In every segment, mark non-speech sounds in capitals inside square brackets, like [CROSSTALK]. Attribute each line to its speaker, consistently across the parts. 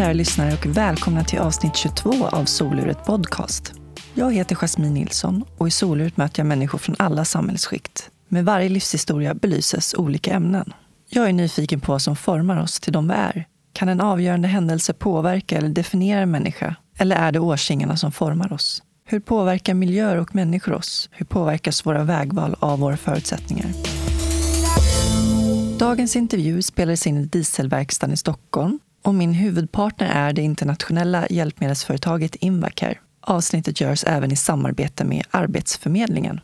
Speaker 1: Kära lyssnare och välkomna till avsnitt 22 av Soluret Podcast. Jag heter Jasmine Nilsson och i Soluret möter jag människor från alla samhällsskikt. Med varje livshistoria belyses olika ämnen. Jag är nyfiken på vad som formar oss till de vi är. Kan en avgörande händelse påverka eller definiera en människa? Eller är det årsringarna som formar oss? Hur påverkar miljöer och människor oss? Hur påverkas våra vägval av våra förutsättningar? Dagens intervju spelades in i dieselverkstaden i Stockholm och min huvudpartner är det internationella hjälpmedelsföretaget Invacare. Avsnittet görs även i samarbete med Arbetsförmedlingen.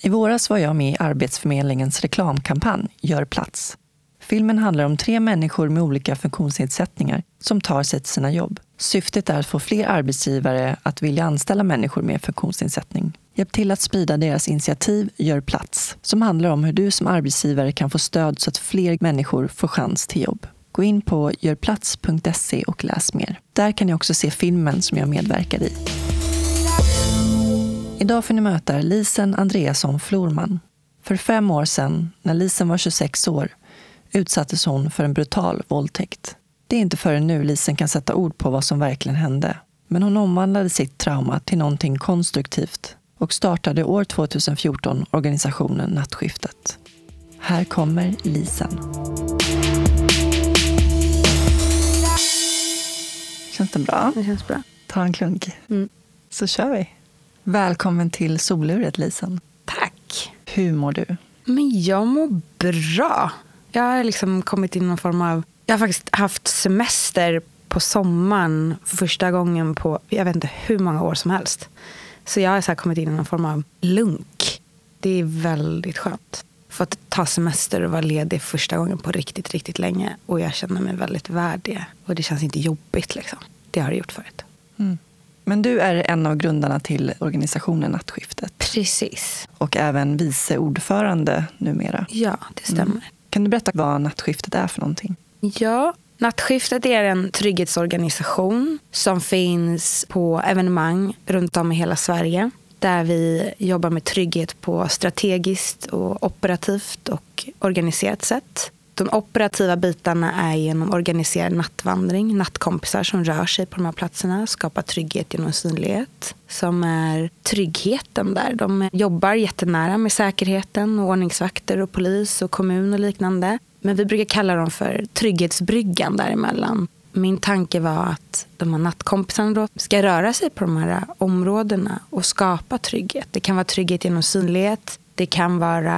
Speaker 1: I våras var jag med i Arbetsförmedlingens reklamkampanj Gör plats. Filmen handlar om tre människor med olika funktionsnedsättningar som tar sig till sina jobb. Syftet är att få fler arbetsgivare att vilja anställa människor med funktionsnedsättning. Hjälp till att sprida deras initiativ Gör plats, som handlar om hur du som arbetsgivare kan få stöd så att fler människor får chans till jobb. Gå in på görplats.se och läs mer. Där kan ni också se filmen som jag medverkar i. Idag får ni möta Lisen Andreasson Florman. För fem år sedan, när Lisen var 26 år, utsattes hon för en brutal våldtäkt. Det är inte förrän nu Lisen kan sätta ord på vad som verkligen hände. Men hon omvandlade sitt trauma till någonting konstruktivt och startade år 2014 organisationen Nattskiftet. Här kommer Lisen. Känns det bra?
Speaker 2: Det känns bra.
Speaker 1: Ta en klunk.
Speaker 2: Mm.
Speaker 1: Så kör vi. Välkommen till soluret, Lisen.
Speaker 2: Tack.
Speaker 1: Hur mår du?
Speaker 2: Men jag mår bra. Jag har liksom kommit in i någon form av... Jag har faktiskt haft semester på sommaren för första gången på jag vet inte hur många år som helst. Så jag har så kommit in i någon form av lunk. Det är väldigt skönt. Fått ta semester och vara ledig första gången på riktigt, riktigt länge. Och jag känner mig väldigt värd det. Och det känns inte jobbigt liksom. Det har det gjort förut.
Speaker 1: Mm. Men du är en av grundarna till organisationen Nattskiftet.
Speaker 2: Precis.
Speaker 1: Och även vice ordförande numera.
Speaker 2: Ja, det stämmer. Mm.
Speaker 1: Kan du berätta vad Nattskiftet är för någonting?
Speaker 2: Ja, Nattskiftet är en trygghetsorganisation som finns på evenemang runt om i hela Sverige. Där vi jobbar med trygghet på strategiskt, och operativt och organiserat sätt. De operativa bitarna är genom organiserad nattvandring, nattkompisar som rör sig på de här platserna, skapar trygghet genom synlighet. Som är tryggheten där. De jobbar jättenära med säkerheten, och ordningsvakter och polis och kommun och liknande. Men vi brukar kalla dem för trygghetsbryggan däremellan. Min tanke var att de här nattkompisarna då ska röra sig på de här områdena och skapa trygghet. Det kan vara trygghet genom synlighet. Det kan vara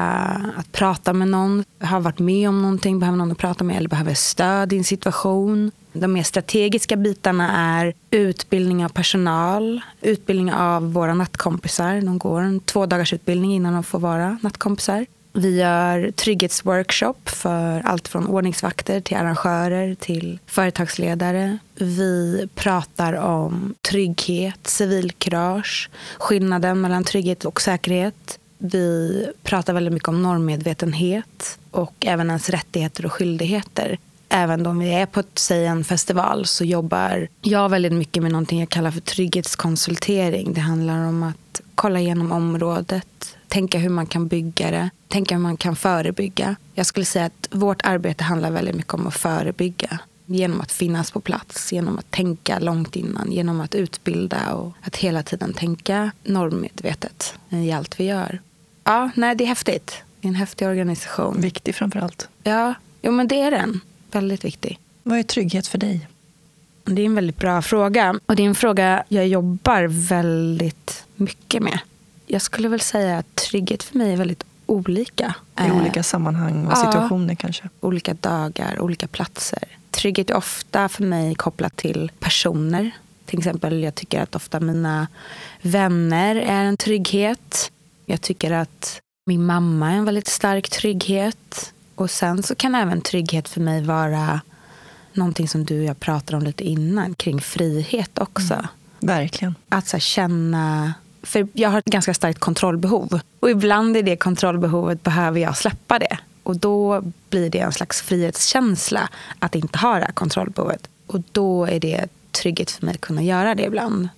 Speaker 2: att prata med någon, har varit med om någonting, behöver någon att prata med eller behöver stöd i en situation. De mer strategiska bitarna är utbildning av personal, utbildning av våra nattkompisar. De går en två dagars utbildning innan de får vara nattkompisar. Vi gör trygghetsworkshop för allt från ordningsvakter till arrangörer till företagsledare. Vi pratar om trygghet, civilkurage, skillnaden mellan trygghet och säkerhet. Vi pratar väldigt mycket om normmedvetenhet och även ens rättigheter och skyldigheter. Även om vi är på säg en festival så jobbar jag väldigt mycket med någonting jag kallar för trygghetskonsultering. Det handlar om att kolla igenom området, tänka hur man kan bygga det, tänka hur man kan förebygga. Jag skulle säga att vårt arbete handlar väldigt mycket om att förebygga. Genom att finnas på plats, genom att tänka långt innan, genom att utbilda och att hela tiden tänka normmedvetet i allt vi gör. Ja, nej, det är häftigt. Det är en häftig organisation.
Speaker 1: Viktig framför allt.
Speaker 2: Ja, jo, men det är den. Väldigt viktig.
Speaker 1: Vad är trygghet för dig?
Speaker 2: Det är en väldigt bra fråga. Och det är en fråga jag jobbar väldigt mycket med. Jag skulle väl säga att trygghet för mig är väldigt olika.
Speaker 1: I eh, olika sammanhang och situationer kanske?
Speaker 2: Olika dagar, olika platser. Trygghet är ofta för mig kopplat till personer. Till exempel, jag tycker att ofta mina vänner är en trygghet. Jag tycker att min mamma är en väldigt stark trygghet. Och sen så kan även trygghet för mig vara någonting som du och jag pratade om lite innan, kring frihet också. Mm,
Speaker 1: verkligen.
Speaker 2: Att så känna för jag har ett ganska starkt kontrollbehov. Och ibland i det kontrollbehovet behöver jag släppa det. Och då blir det en slags frihetskänsla att inte ha det här kontrollbehovet. Och då är det trygghet för mig att kunna göra det ibland.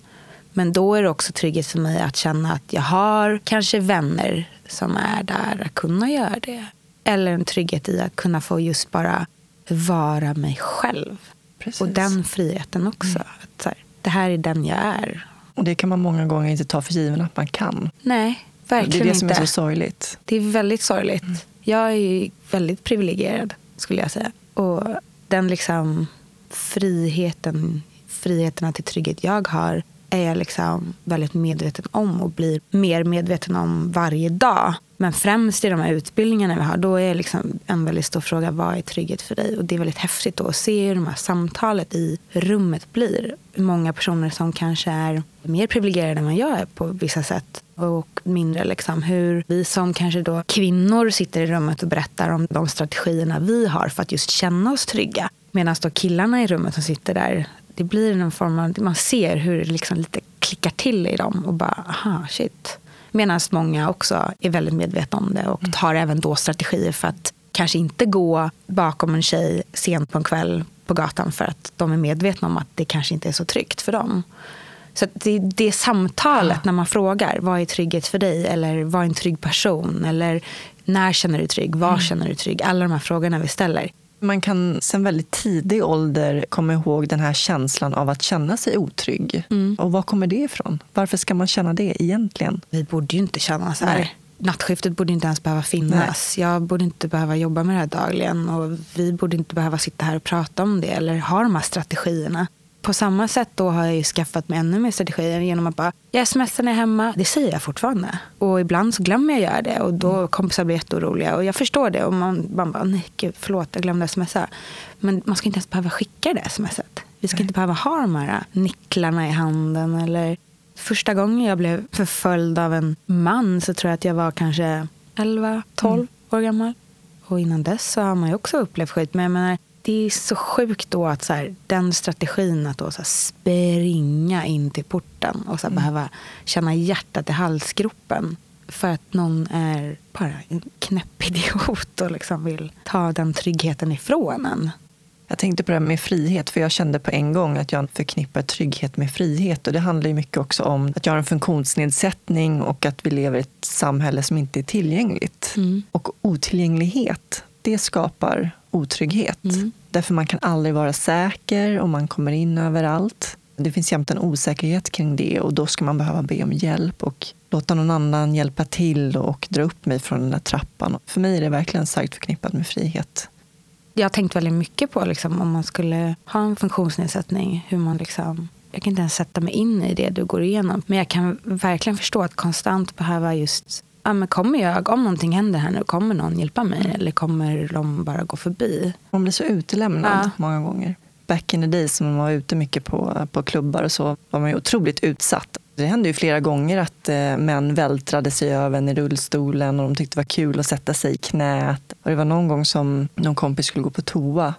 Speaker 2: Men då är det också trygghet för mig att känna att jag har kanske vänner som är där att kunna göra det. Eller en trygghet i att kunna få just bara vara mig själv.
Speaker 1: Precis.
Speaker 2: Och den friheten också. Att så här, det här är den jag är.
Speaker 1: Och det kan man många gånger inte ta för given att man kan.
Speaker 2: Nej,
Speaker 1: Det
Speaker 2: verkligen
Speaker 1: är det
Speaker 2: inte.
Speaker 1: som är så sorgligt.
Speaker 2: Det är väldigt sorgligt. Jag är ju väldigt privilegierad, skulle jag säga. Och den liksom friheten, friheterna till trygghet jag har är jag liksom väldigt medveten om och blir mer medveten om varje dag. Men främst i de här utbildningarna vi har, då är liksom en väldigt stor fråga, vad är trygghet för dig? Och det är väldigt häftigt då att se hur de här samtalet i rummet blir. Många personer som kanske är mer privilegierade än vad jag är på vissa sätt. Och mindre liksom hur vi som kanske då kvinnor sitter i rummet och berättar om de strategierna vi har för att just känna oss trygga. Medan då killarna i rummet som sitter där, det blir en form av, man ser hur det liksom lite klickar till i dem och bara, aha, shit. Medan många också är väldigt medvetna om det och tar även då strategier för att kanske inte gå bakom en tjej sent på en kväll på gatan för att de är medvetna om att det kanske inte är så tryggt för dem. Så det, det samtalet när man frågar vad är trygghet för dig eller vad är en trygg person eller när känner du dig trygg, var känner du dig trygg? Alla de här frågorna vi ställer.
Speaker 1: Man kan sen väldigt tidig ålder komma ihåg den här känslan av att känna sig otrygg. Och var kommer det ifrån? Varför ska man känna det egentligen?
Speaker 2: Vi borde ju inte känna så här.
Speaker 1: Nej.
Speaker 2: Nattskiftet borde inte ens behöva finnas. Jag borde inte behöva jobba med det här dagligen. Och vi borde inte behöva sitta här och prata om det eller ha de här strategierna. På samma sätt då har jag ju skaffat mig ännu mer strategier genom att bara, jag smsar när jag är hemma. Det säger jag fortfarande. Och ibland så glömmer jag göra det och då kompisar blir jätteoroliga. Och jag förstår det. Och man, man bara, nej gud, förlåt, jag glömde smsa. Men man ska inte ens behöva skicka det smset. Vi ska inte behöva ha de här nicklarna i handen eller Första gången jag blev förföljd av en man så tror jag att jag var kanske 11, 12 år gammal. Och innan dess så har man ju också upplevt skit. Men jag menar, det är så sjukt då att så här, den strategin att då så här springa in till porten och så här behöva känna hjärtat i halsgropen. För att någon är bara en knäpp idiot och liksom vill ta den tryggheten ifrån en.
Speaker 1: Jag tänkte på det här med frihet, för jag kände på en gång att jag förknippar trygghet med frihet. Och det handlar ju mycket också om att jag har en funktionsnedsättning och att vi lever i ett samhälle som inte är tillgängligt. Och otillgänglighet, det skapar otrygghet. Därför man kan aldrig vara säker och man kommer in överallt. Det finns jämt en osäkerhet kring det och då ska man behöva be om hjälp och låta någon annan hjälpa till och dra upp mig från den där trappan. För mig är det verkligen starkt förknippat med frihet.
Speaker 2: Jag har tänkt väldigt mycket på liksom, om man skulle ha en funktionsnedsättning. Hur man liksom, jag kan inte ens sätta mig in i det du går igenom. Men jag kan verkligen förstå att konstant behöva just... Ja, men kommer jag, om någonting händer här nu, kommer någon hjälpa mig? Eller kommer de bara gå förbi?
Speaker 1: Man blir så utelämnad
Speaker 2: Ja.
Speaker 1: många gånger. Back in the days när man var ute mycket på, på klubbar och så var man ju otroligt utsatt. Det hände ju flera gånger att eh, män vältrade sig över en i rullstolen och de tyckte det var kul att sätta sig i knät. Och det var någon gång som någon kompis skulle gå på toa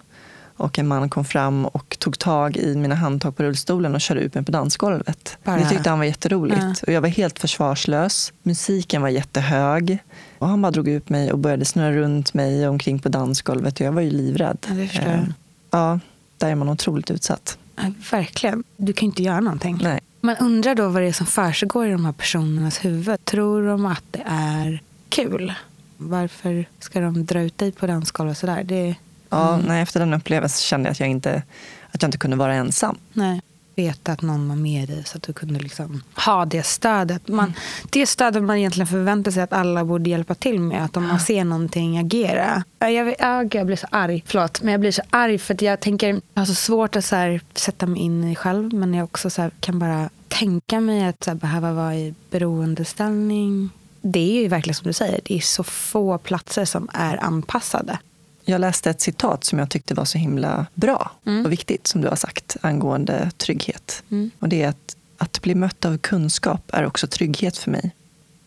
Speaker 1: och en man kom fram och tog tag i mina handtag på rullstolen och körde ut mig på dansgolvet.
Speaker 2: Bara-
Speaker 1: Det tyckte han var jätteroligt.
Speaker 2: Ja.
Speaker 1: Och jag var helt försvarslös. Musiken var jättehög. Och han bara drog ut mig och började snurra runt mig omkring på dansgolvet. Och jag var ju livrädd.
Speaker 2: Ja, det förstår jag.
Speaker 1: Eh, Ja, där är man otroligt utsatt.
Speaker 2: Ja, verkligen. Du kan ju inte göra någonting.
Speaker 1: Nej.
Speaker 2: Man undrar då vad det är som försiggår i de här personernas huvud. Tror de att det är kul? Varför ska de dra ut dig på dansgolvet sådär? Det,
Speaker 1: Ja, nej, efter den upplevelsen kände jag att jag inte, att jag inte kunde vara ensam.
Speaker 2: nej. Veta att någon var med dig så att du kunde liksom ha det stödet. Man, Det stödet man egentligen förväntar sig att alla borde hjälpa till med. Att om man ser någonting agera. Ja, Jag, vet- ja, gud, jag blir så arg. Förlåt. Men jag blir så arg för att jag tänker, jag har så svårt att så här, sätta mig in i själv. Men jag också så här, kan bara tänka mig att så här, behöva vara i beroendeställning. Det är ju verkligen som du säger, det är så få platser som är anpassade.
Speaker 1: Jag läste ett citat som jag tyckte var så himla bra och viktigt som du har sagt angående trygghet. Och det är att, att bli mött av kunskap är också trygghet för mig.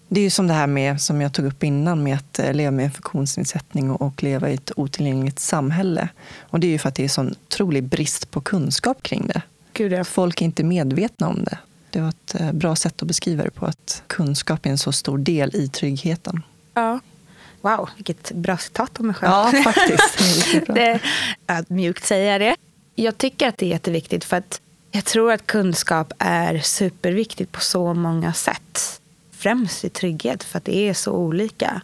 Speaker 1: Det är ju som det här med, som jag tog upp innan, med att eh, leva med en funktionsnedsättning och, och leva i ett otillgängligt samhälle. Och det är ju för att det är sån otrolig brist på kunskap kring det.
Speaker 2: Gud, jag
Speaker 1: Folk är inte medvetna om det. Det var ett eh, bra sätt att beskriva det på, att kunskap är en så stor del i tryggheten.
Speaker 2: Ja. Wow, vilket bra citat om mig själv.
Speaker 1: Ja, [LAUGHS] faktiskt. Det är riktigt bra.
Speaker 2: det, att mjukt säga det. Jag tycker att det är jätteviktigt för att jag tror att kunskap är superviktigt på så många sätt. Främst i trygghet för att det är så olika.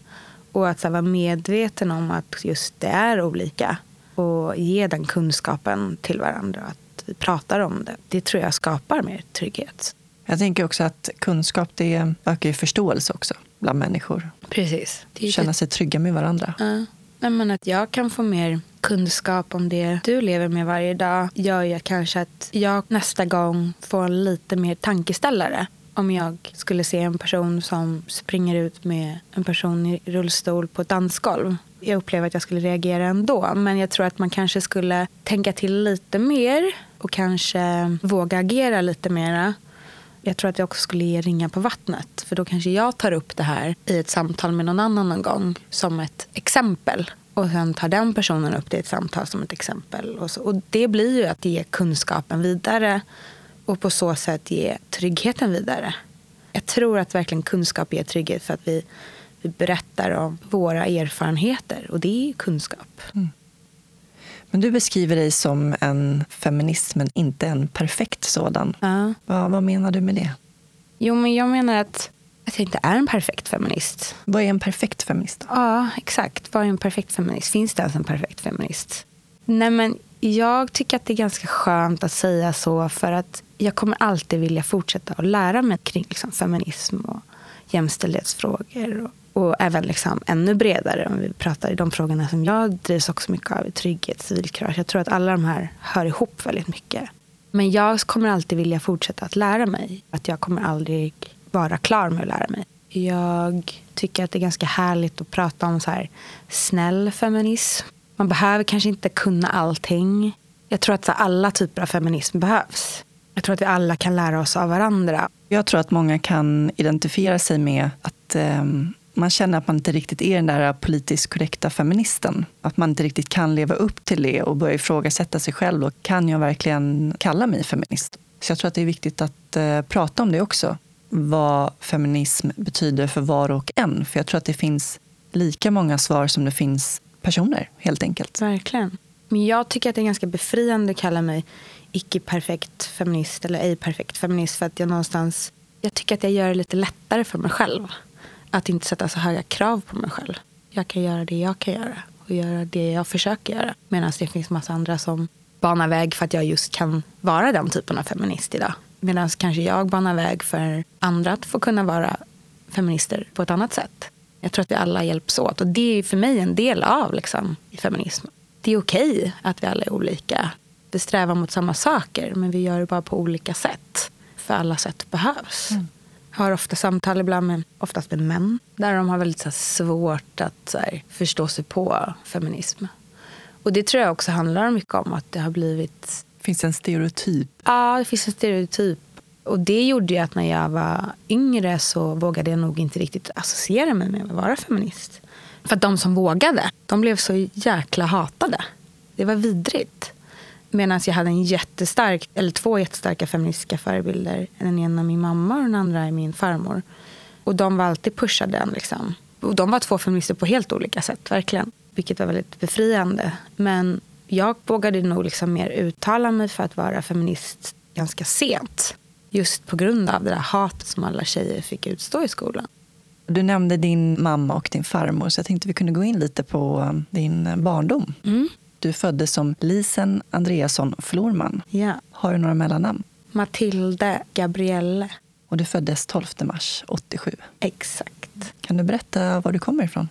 Speaker 2: Och att så vara medveten om att just det är olika. och ge den kunskapen till varandra. Att vi pratar om det. Det tror jag skapar mer trygghet.
Speaker 1: Jag tänker också att kunskap det ökar ju förståelse också bland människor.
Speaker 2: Precis.
Speaker 1: Känna sig trygga med varandra.
Speaker 2: Ja. Men att jag kan få mer kunskap om det du lever med varje dag gör ju kanske att jag nästa gång får lite mer tankeställare. Om jag skulle se en person som springer ut med en person i rullstol på ett dansgolv. Jag upplever att jag skulle reagera ändå. Men jag tror att man kanske skulle tänka till lite mer och kanske våga agera lite mera. Jag tror att jag också skulle ge ringa på vattnet. För då kanske jag tar upp det här i ett samtal med någon annan någon gång som ett exempel. Och sen tar den personen upp det i ett samtal som ett exempel. Och, så. och det blir ju att ge kunskapen vidare och på så sätt ge tryggheten vidare. Jag tror att verkligen kunskap ger trygghet för att vi, vi berättar om våra erfarenheter och det är kunskap. Mm.
Speaker 1: Men du beskriver dig som en feminist, men inte en perfekt sådan.
Speaker 2: Ja.
Speaker 1: Vad, vad menar du med det?
Speaker 2: Jo, men jag menar att, att jag inte är en perfekt feminist.
Speaker 1: Vad är en perfekt feminist?
Speaker 2: Ja, exakt. Vad är en perfekt feminist? Finns det ens en perfekt feminist? Nej, men jag tycker att det är ganska skönt att säga så för att jag kommer alltid vilja fortsätta att lära mig kring liksom, feminism och jämställdhetsfrågor. Och, och även liksom ännu bredare om vi pratar i de frågorna som jag drivs också mycket av. Trygghet, civilkurage. Jag tror att alla de här hör ihop väldigt mycket. Men jag kommer alltid vilja fortsätta att lära mig. Att jag kommer aldrig vara klar med att lära mig. Jag tycker att det är ganska härligt att prata om så här snäll feminism. Man behöver kanske inte kunna allting. Jag tror att alla typer av feminism behövs. Jag tror att vi alla kan lära oss av varandra.
Speaker 1: Jag tror att många kan identifiera sig med att eh, man känner att man inte riktigt är den där politiskt korrekta feministen. Att man inte riktigt kan leva upp till det och börja ifrågasätta sig själv. Och kan jag verkligen kalla mig feminist? Så jag tror att det är viktigt att eh, prata om det också. Vad feminism betyder för var och en. För jag tror att det finns lika många svar som det finns personer, helt enkelt.
Speaker 2: Verkligen. Men jag tycker att det är ganska befriande att kalla mig icke-perfekt feminist eller ej-perfekt feminist. För att jag någonstans, jag tycker att jag gör det lite lättare för mig själv. Att inte sätta så höga krav på mig själv. Jag kan göra det jag kan göra och göra det jag försöker göra. Medan det finns massa andra som banar väg för att jag just kan vara den typen av feminist idag. Medan kanske jag banar väg för andra att få kunna vara feminister på ett annat sätt. Jag tror att vi alla hjälps åt. Och det är för mig en del av liksom, feminism. Det är okej okay att vi alla är olika. Vi strävar mot samma saker, men vi gör det bara på olika sätt. För alla sätt behövs. Mm. Har ofta samtal ibland med, oftast med män där de har väldigt så här, svårt att så här, förstå sig på feminism. Och det tror jag också handlar mycket om att det har blivit...
Speaker 1: Finns en stereotyp?
Speaker 2: Ja, det finns en stereotyp och det gjorde ju att när jag var yngre så vågade jag nog inte riktigt associera mig med att vara feminist. För att de som vågade, de blev så jäkla hatade. Det var vidrigt. Medan jag hade en jättestark, eller två jättestarka feministiska förebilder. Den ena min mamma och den andra är min farmor. Och de var alltid pushade den. Liksom. Och de var två feminister på helt olika sätt, verkligen. Vilket var väldigt befriande. Men jag vågade nog liksom mer uttala mig för att vara feminist ganska sent. Just på grund av det där hatet som alla tjejer fick utstå i skolan.
Speaker 1: Du nämnde din mamma och din farmor, så jag tänkte vi kunde gå in lite på um, din barndom.
Speaker 2: Mm.
Speaker 1: Du föddes som Lisen Andreasson Florman.
Speaker 2: Ja.
Speaker 1: Har du några mellannamn?
Speaker 2: Matilde Gabrielle.
Speaker 1: Och du föddes 12 mars 87.
Speaker 2: Exakt.
Speaker 1: Kan du berätta var du kommer ifrån?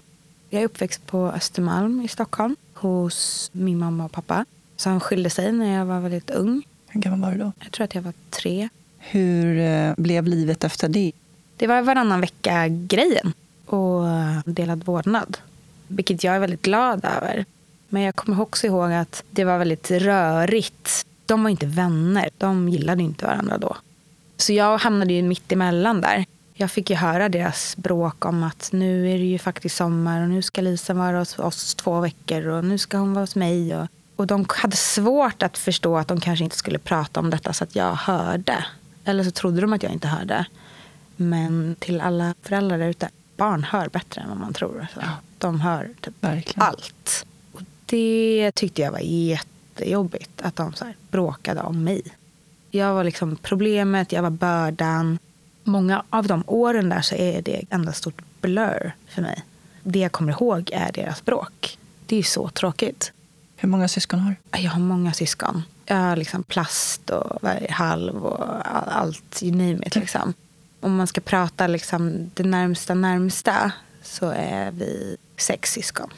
Speaker 2: Jag är uppväxt på Östermalm i Stockholm hos min mamma och pappa som skilde sig när jag var väldigt ung.
Speaker 1: Hur gammal var du då?
Speaker 2: Jag tror att jag var tre.
Speaker 1: Hur eh, blev livet efter det?
Speaker 2: Det var varannan vecka-grejen och delad vårdnad. Vilket jag är väldigt glad över. Men jag kommer också ihåg att det var väldigt rörigt. De var inte vänner. De gillade inte varandra då. Så jag hamnade ju mitt emellan där. Jag fick ju höra deras bråk om att nu är det ju faktiskt sommar och nu ska Lisa vara hos oss två veckor och nu ska hon vara hos mig. Och, och de hade svårt att förstå att de kanske inte skulle prata om detta så att jag hörde. Eller så trodde de att jag inte hörde. Men till alla föräldrar där ute, barn hör bättre än vad man tror. Så de hör typ allt. Det tyckte jag var jättejobbigt, att de så bråkade om mig. Jag var liksom problemet, jag var bördan. Många av de åren där så är det enda stort blur för mig. Det jag kommer ihåg är deras bråk. Det är så tråkigt.
Speaker 1: Hur många syskon har
Speaker 2: du? Jag har många syskon. Jag har liksom plast och halv och allt, you name it. Liksom. Om man ska prata liksom det närmsta närmsta så är vi sex syskon.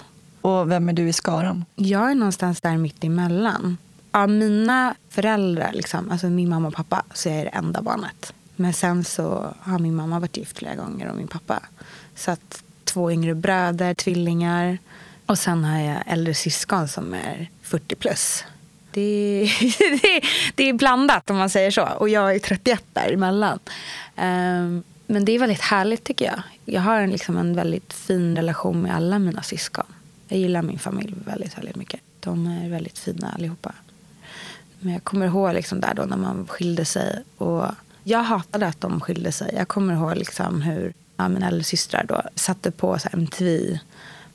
Speaker 1: Och vem är du i skaran?
Speaker 2: Jag är någonstans där mitt emellan. Av mina föräldrar, liksom, alltså min mamma och pappa, så är jag det enda barnet. Men sen så har min mamma varit gift flera gånger och min pappa. Så att två yngre bröder, tvillingar. Och sen har jag äldre syskon som är 40 plus. [LAUGHS] Det är, det, är, blandat om man säger så. Och jag är 31 däremellan. Um, men det är väldigt härligt tycker jag. Jag har en, liksom en väldigt fin relation med alla mina syskon. Jag gillar min familj väldigt, väldigt mycket. De är väldigt fina allihopa. Men jag kommer ihåg liksom där då när man skilde sig. Och jag hatade att de skilde sig. Jag kommer ihåg liksom hur ja, mina äldre systrar då satte på så MTV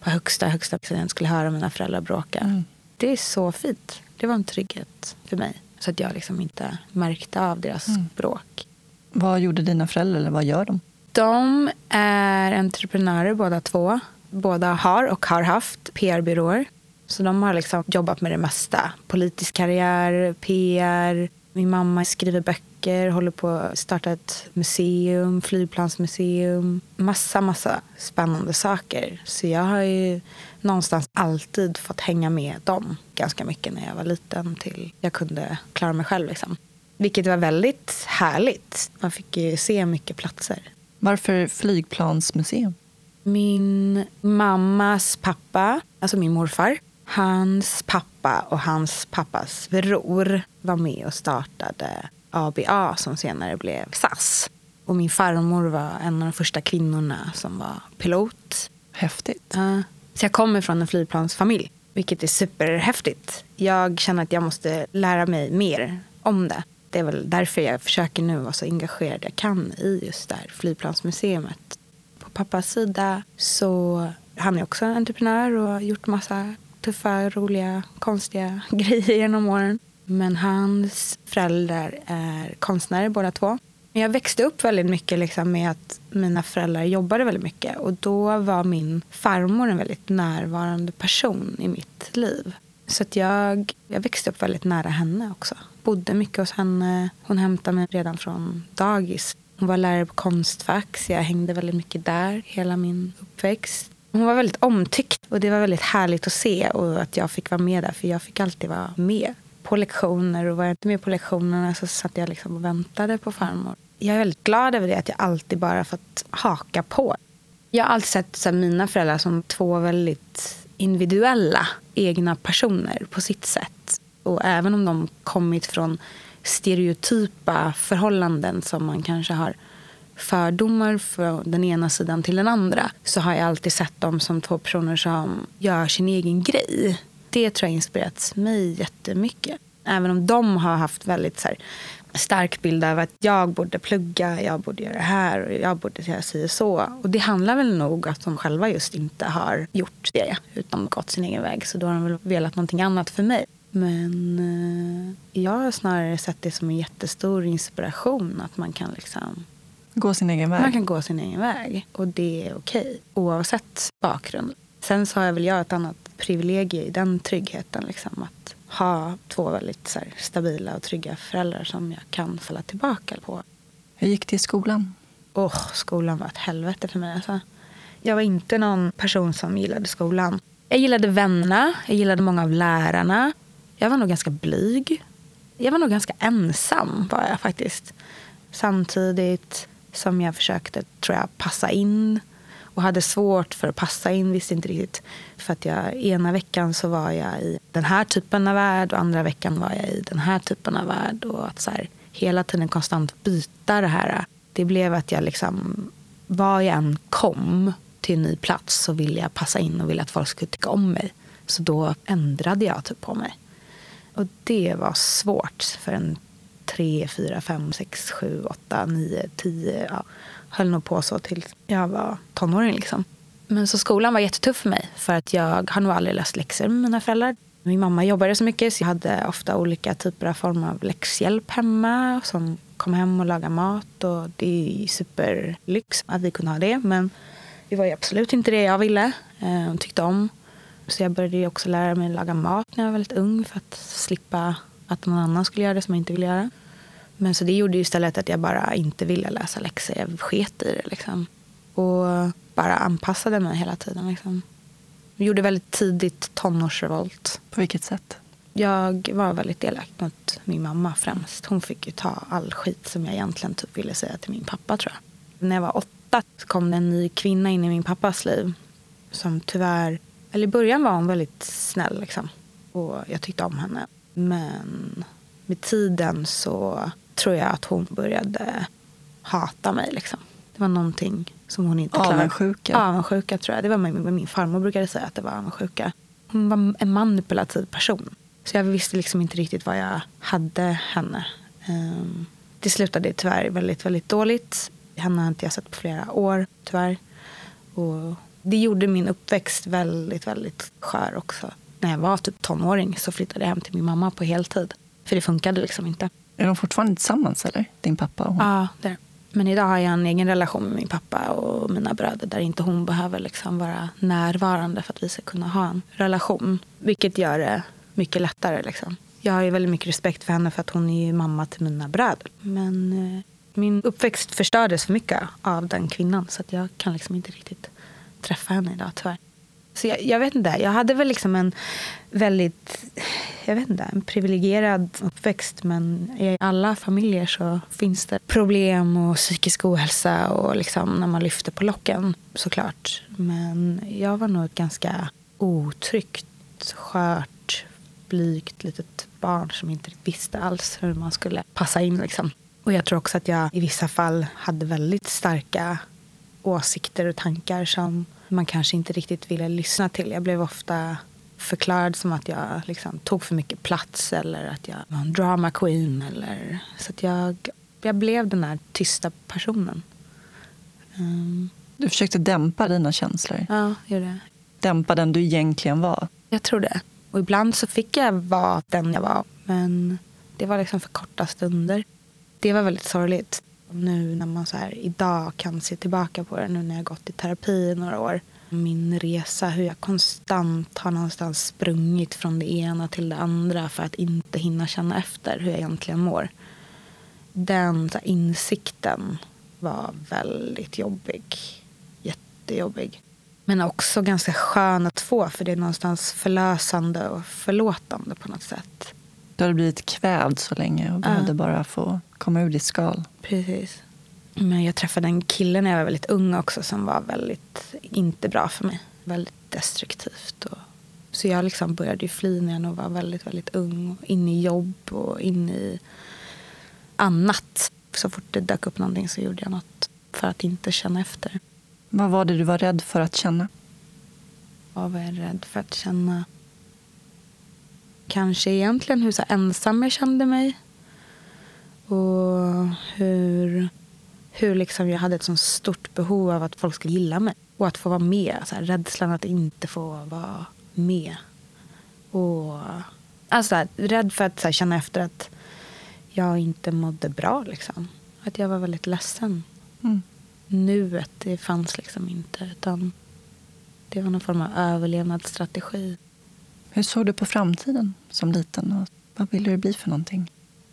Speaker 2: på högsta, högsta jag skulle höra mina föräldrar bråka. Mm. Det är så fint. Det var en trygghet för mig. Så att jag liksom inte märkte av deras mm. bråk.
Speaker 1: Vad gjorde dina föräldrar eller vad gör de?
Speaker 2: De är entreprenörer båda två. Båda har och har haft PR-byråer. Så de har liksom jobbat med det mesta. Politisk karriär, PR. Min mamma skriver böcker, håller på att starta ett museum, flygplansmuseum. Massa, massa spännande saker. Så jag har ju någonstans alltid fått hänga med dem ganska mycket när jag var liten till jag kunde klara mig själv. Liksom. Vilket var väldigt härligt. Man fick ju se mycket platser.
Speaker 1: Varför flygplansmuseum?
Speaker 2: Min mammas pappa, alltså min morfar, hans pappa och hans pappas bror var med och startade ABA som senare blev SAS. Och min farmor var en av de första kvinnorna som var pilot.
Speaker 1: Häftigt.
Speaker 2: Uh, så jag kommer från en flygplansfamilj, vilket är superhäftigt. Jag känner att jag måste lära mig mer om det. Det är väl därför jag försöker nu vara så engagerad jag kan i just det här flygplansmuseet. På pappas sida så han är också entreprenör och har gjort massa tuffa, roliga, konstiga [LAUGHS] grejer genom åren. Men hans föräldrar är konstnärer båda två. Men jag växte upp väldigt mycket liksom med att mina föräldrar jobbade väldigt mycket. Och då var min farmor en väldigt närvarande person i mitt liv. Så att jag, jag växte upp väldigt nära henne också. Bodde mycket hos henne. Hon hämtade mig redan från dagis. Hon var lärare på Konstfack, så jag hängde väldigt mycket där hela min uppväxt. Hon var väldigt omtyckt och det var väldigt härligt att se och att jag fick vara med där. För jag fick alltid vara med på lektioner och var jag inte med på lektionerna så satt jag liksom och väntade på farmor. Jag är väldigt glad över det, att jag alltid bara fått haka på. Jag har alltid sett så mina föräldrar som två väldigt individuella egna personer på sitt sätt. Och även om de kommit från stereotypa förhållanden som man kanske har fördomar från den ena sidan till den andra så har jag alltid sett dem som två personer som gör sin egen grej. Det tror jag inspirerat mig jättemycket. Även om de har haft väldigt så här, stark bild av att jag borde plugga, jag borde göra det här och jag borde göra si och så. Och det handlar väl nog att de själva just inte har gjort det utan gått sin egen väg. Så då har de väl velat någonting annat för mig. Men eh, jag har snarare sett det som en jättestor inspiration att man kan liksom
Speaker 1: Gå sin egen väg?
Speaker 2: Man kan gå sin egen väg. Och det är okej, oavsett bakgrund. Sen så har jag väl jag ett annat privilegium i den tryggheten. Liksom, att ha två väldigt så här, stabila och trygga föräldrar som jag kan falla tillbaka på.
Speaker 1: Hur gick det i skolan?
Speaker 2: Oh, skolan var ett helvete för mig. Alltså. Jag var inte någon person som gillade skolan. Jag gillade vännerna, jag gillade många av lärarna. Jag var nog ganska blyg. Jag var nog ganska ensam var jag faktiskt. Samtidigt som jag försökte tror jag, passa in och hade svårt för att passa in. Visste inte riktigt. För att jag, ena veckan så var jag i den här typen av värld och andra veckan var jag i den här typen av värld. Och att så här, hela tiden konstant byta det här. Det blev att jag liksom, var jag än kom till en ny plats så ville jag passa in och ville att folk skulle tycka om mig. Så då ändrade jag typ på mig. Och det var svårt för en tre, fyra, fem, sex, sju, åtta, nio, tio. Ja, höll nog på så tills jag var tonåring. Liksom. Men så skolan var jättetuff för mig. För att jag har nog aldrig läst läxor med mina föräldrar. Min mamma jobbade så mycket så jag hade ofta olika typer av former av läxhjälp hemma. Som kom hem och lagade mat. Och det är superlyx att vi kunde ha det. Men det var absolut inte det jag ville. Eh, och tyckte om. Så jag började också lära mig laga mat när jag var väldigt ung för att slippa att någon annan skulle göra det som jag inte ville göra. Men så det gjorde ju istället att jag bara inte ville läsa läxor. Jag sket i det liksom. Och bara anpassade mig hela tiden. Liksom. Jag gjorde väldigt tidigt tonårsrevolt.
Speaker 1: På vilket sätt?
Speaker 2: Jag var väldigt elak mot min mamma främst. Hon fick ju ta all skit som jag egentligen typ ville säga till min pappa tror jag. När jag var åtta kom det en ny kvinna in i min pappas liv. Som tyvärr, eller i början var hon väldigt snäll liksom. Och jag tyckte om henne. Men med tiden så tror jag att hon började hata mig liksom. Det var någonting som hon inte klarade.
Speaker 1: Avundsjuka?
Speaker 2: Avundsjuka tror jag. Det var vad min farmor brukade säga att det var avundsjuka. Hon var en manipulativ person. Så jag visste liksom inte riktigt vad jag hade henne. Um, det slutade tyvärr väldigt, väldigt dåligt. Henne har inte jag sett på flera år, tyvärr. Och det gjorde min uppväxt väldigt, väldigt skör också. När jag var typ tonåring så flyttade jag hem till min mamma på heltid. För det funkade liksom inte.
Speaker 1: Är de fortfarande tillsammans, eller? Din pappa och hon?
Speaker 2: Ja, det är Men idag har jag en egen relation med min pappa och mina bröder där inte hon behöver liksom vara närvarande för att vi ska kunna ha en relation. Vilket gör det mycket lättare. Liksom. Jag har ju väldigt mycket respekt för henne för att hon är mamma till mina bröder. Men eh, min uppväxt förstördes för mycket av den kvinnan så att jag kan liksom inte riktigt träffa henne idag tyvärr. Så jag, jag, vet inte, jag hade väl liksom en väldigt jag vet inte, en privilegierad uppväxt men i alla familjer så finns det problem och psykisk ohälsa och liksom när man lyfter på locken såklart. Men jag var nog ett ganska otryggt, skört, blygt litet barn som inte visste alls hur man skulle passa in. Liksom. Och jag tror också att jag i vissa fall hade väldigt starka åsikter och tankar som man kanske inte riktigt ville lyssna till. Jag blev ofta förklarad som att jag liksom tog för mycket plats eller att jag var en drama queen. Eller, så att jag, jag blev den där tysta personen.
Speaker 1: Um, du försökte dämpa dina känslor?
Speaker 2: Ja, gjorde jag.
Speaker 1: Dämpa den du egentligen var?
Speaker 2: Jag tror det. Och ibland så fick jag vara den jag var. Men det var liksom för korta stunder. Det var väldigt sorgligt. Nu när man så här, idag kan se tillbaka på det, nu när jag gått i terapi i några år. Min resa, hur jag konstant har någonstans sprungit från det ena till det andra för att inte hinna känna efter hur jag egentligen mår. Den här, insikten var väldigt jobbig. Jättejobbig. Men också ganska skön att få för det är någonstans förlösande och förlåtande på något sätt.
Speaker 1: Du hade blivit kvävd så länge och behövde uh. bara få komma ur ditt skal.
Speaker 2: Precis. Men jag träffade en kille när jag var väldigt ung också som var väldigt inte bra för mig. Väldigt destruktivt. Och, så jag liksom började fly när jag nog var väldigt, väldigt ung. In i jobb och in i annat. Så fort det dök upp någonting så gjorde jag något för att inte känna efter.
Speaker 1: Vad var det du var rädd för att känna?
Speaker 2: Vad var jag rädd för att känna? Kanske egentligen hur så ensam jag kände mig. Och hur, hur liksom jag hade ett så stort behov av att folk skulle gilla mig. Och att få vara med. Så här, rädslan att inte få vara med. Och, alltså här, rädd för att här, känna efter att jag inte mådde bra. Liksom. Att jag var väldigt ledsen. Mm nuet, det fanns liksom inte. Utan det var någon form av överlevnadsstrategi.
Speaker 1: Hur såg du på framtiden som liten? Och vad ville du bli för någonting?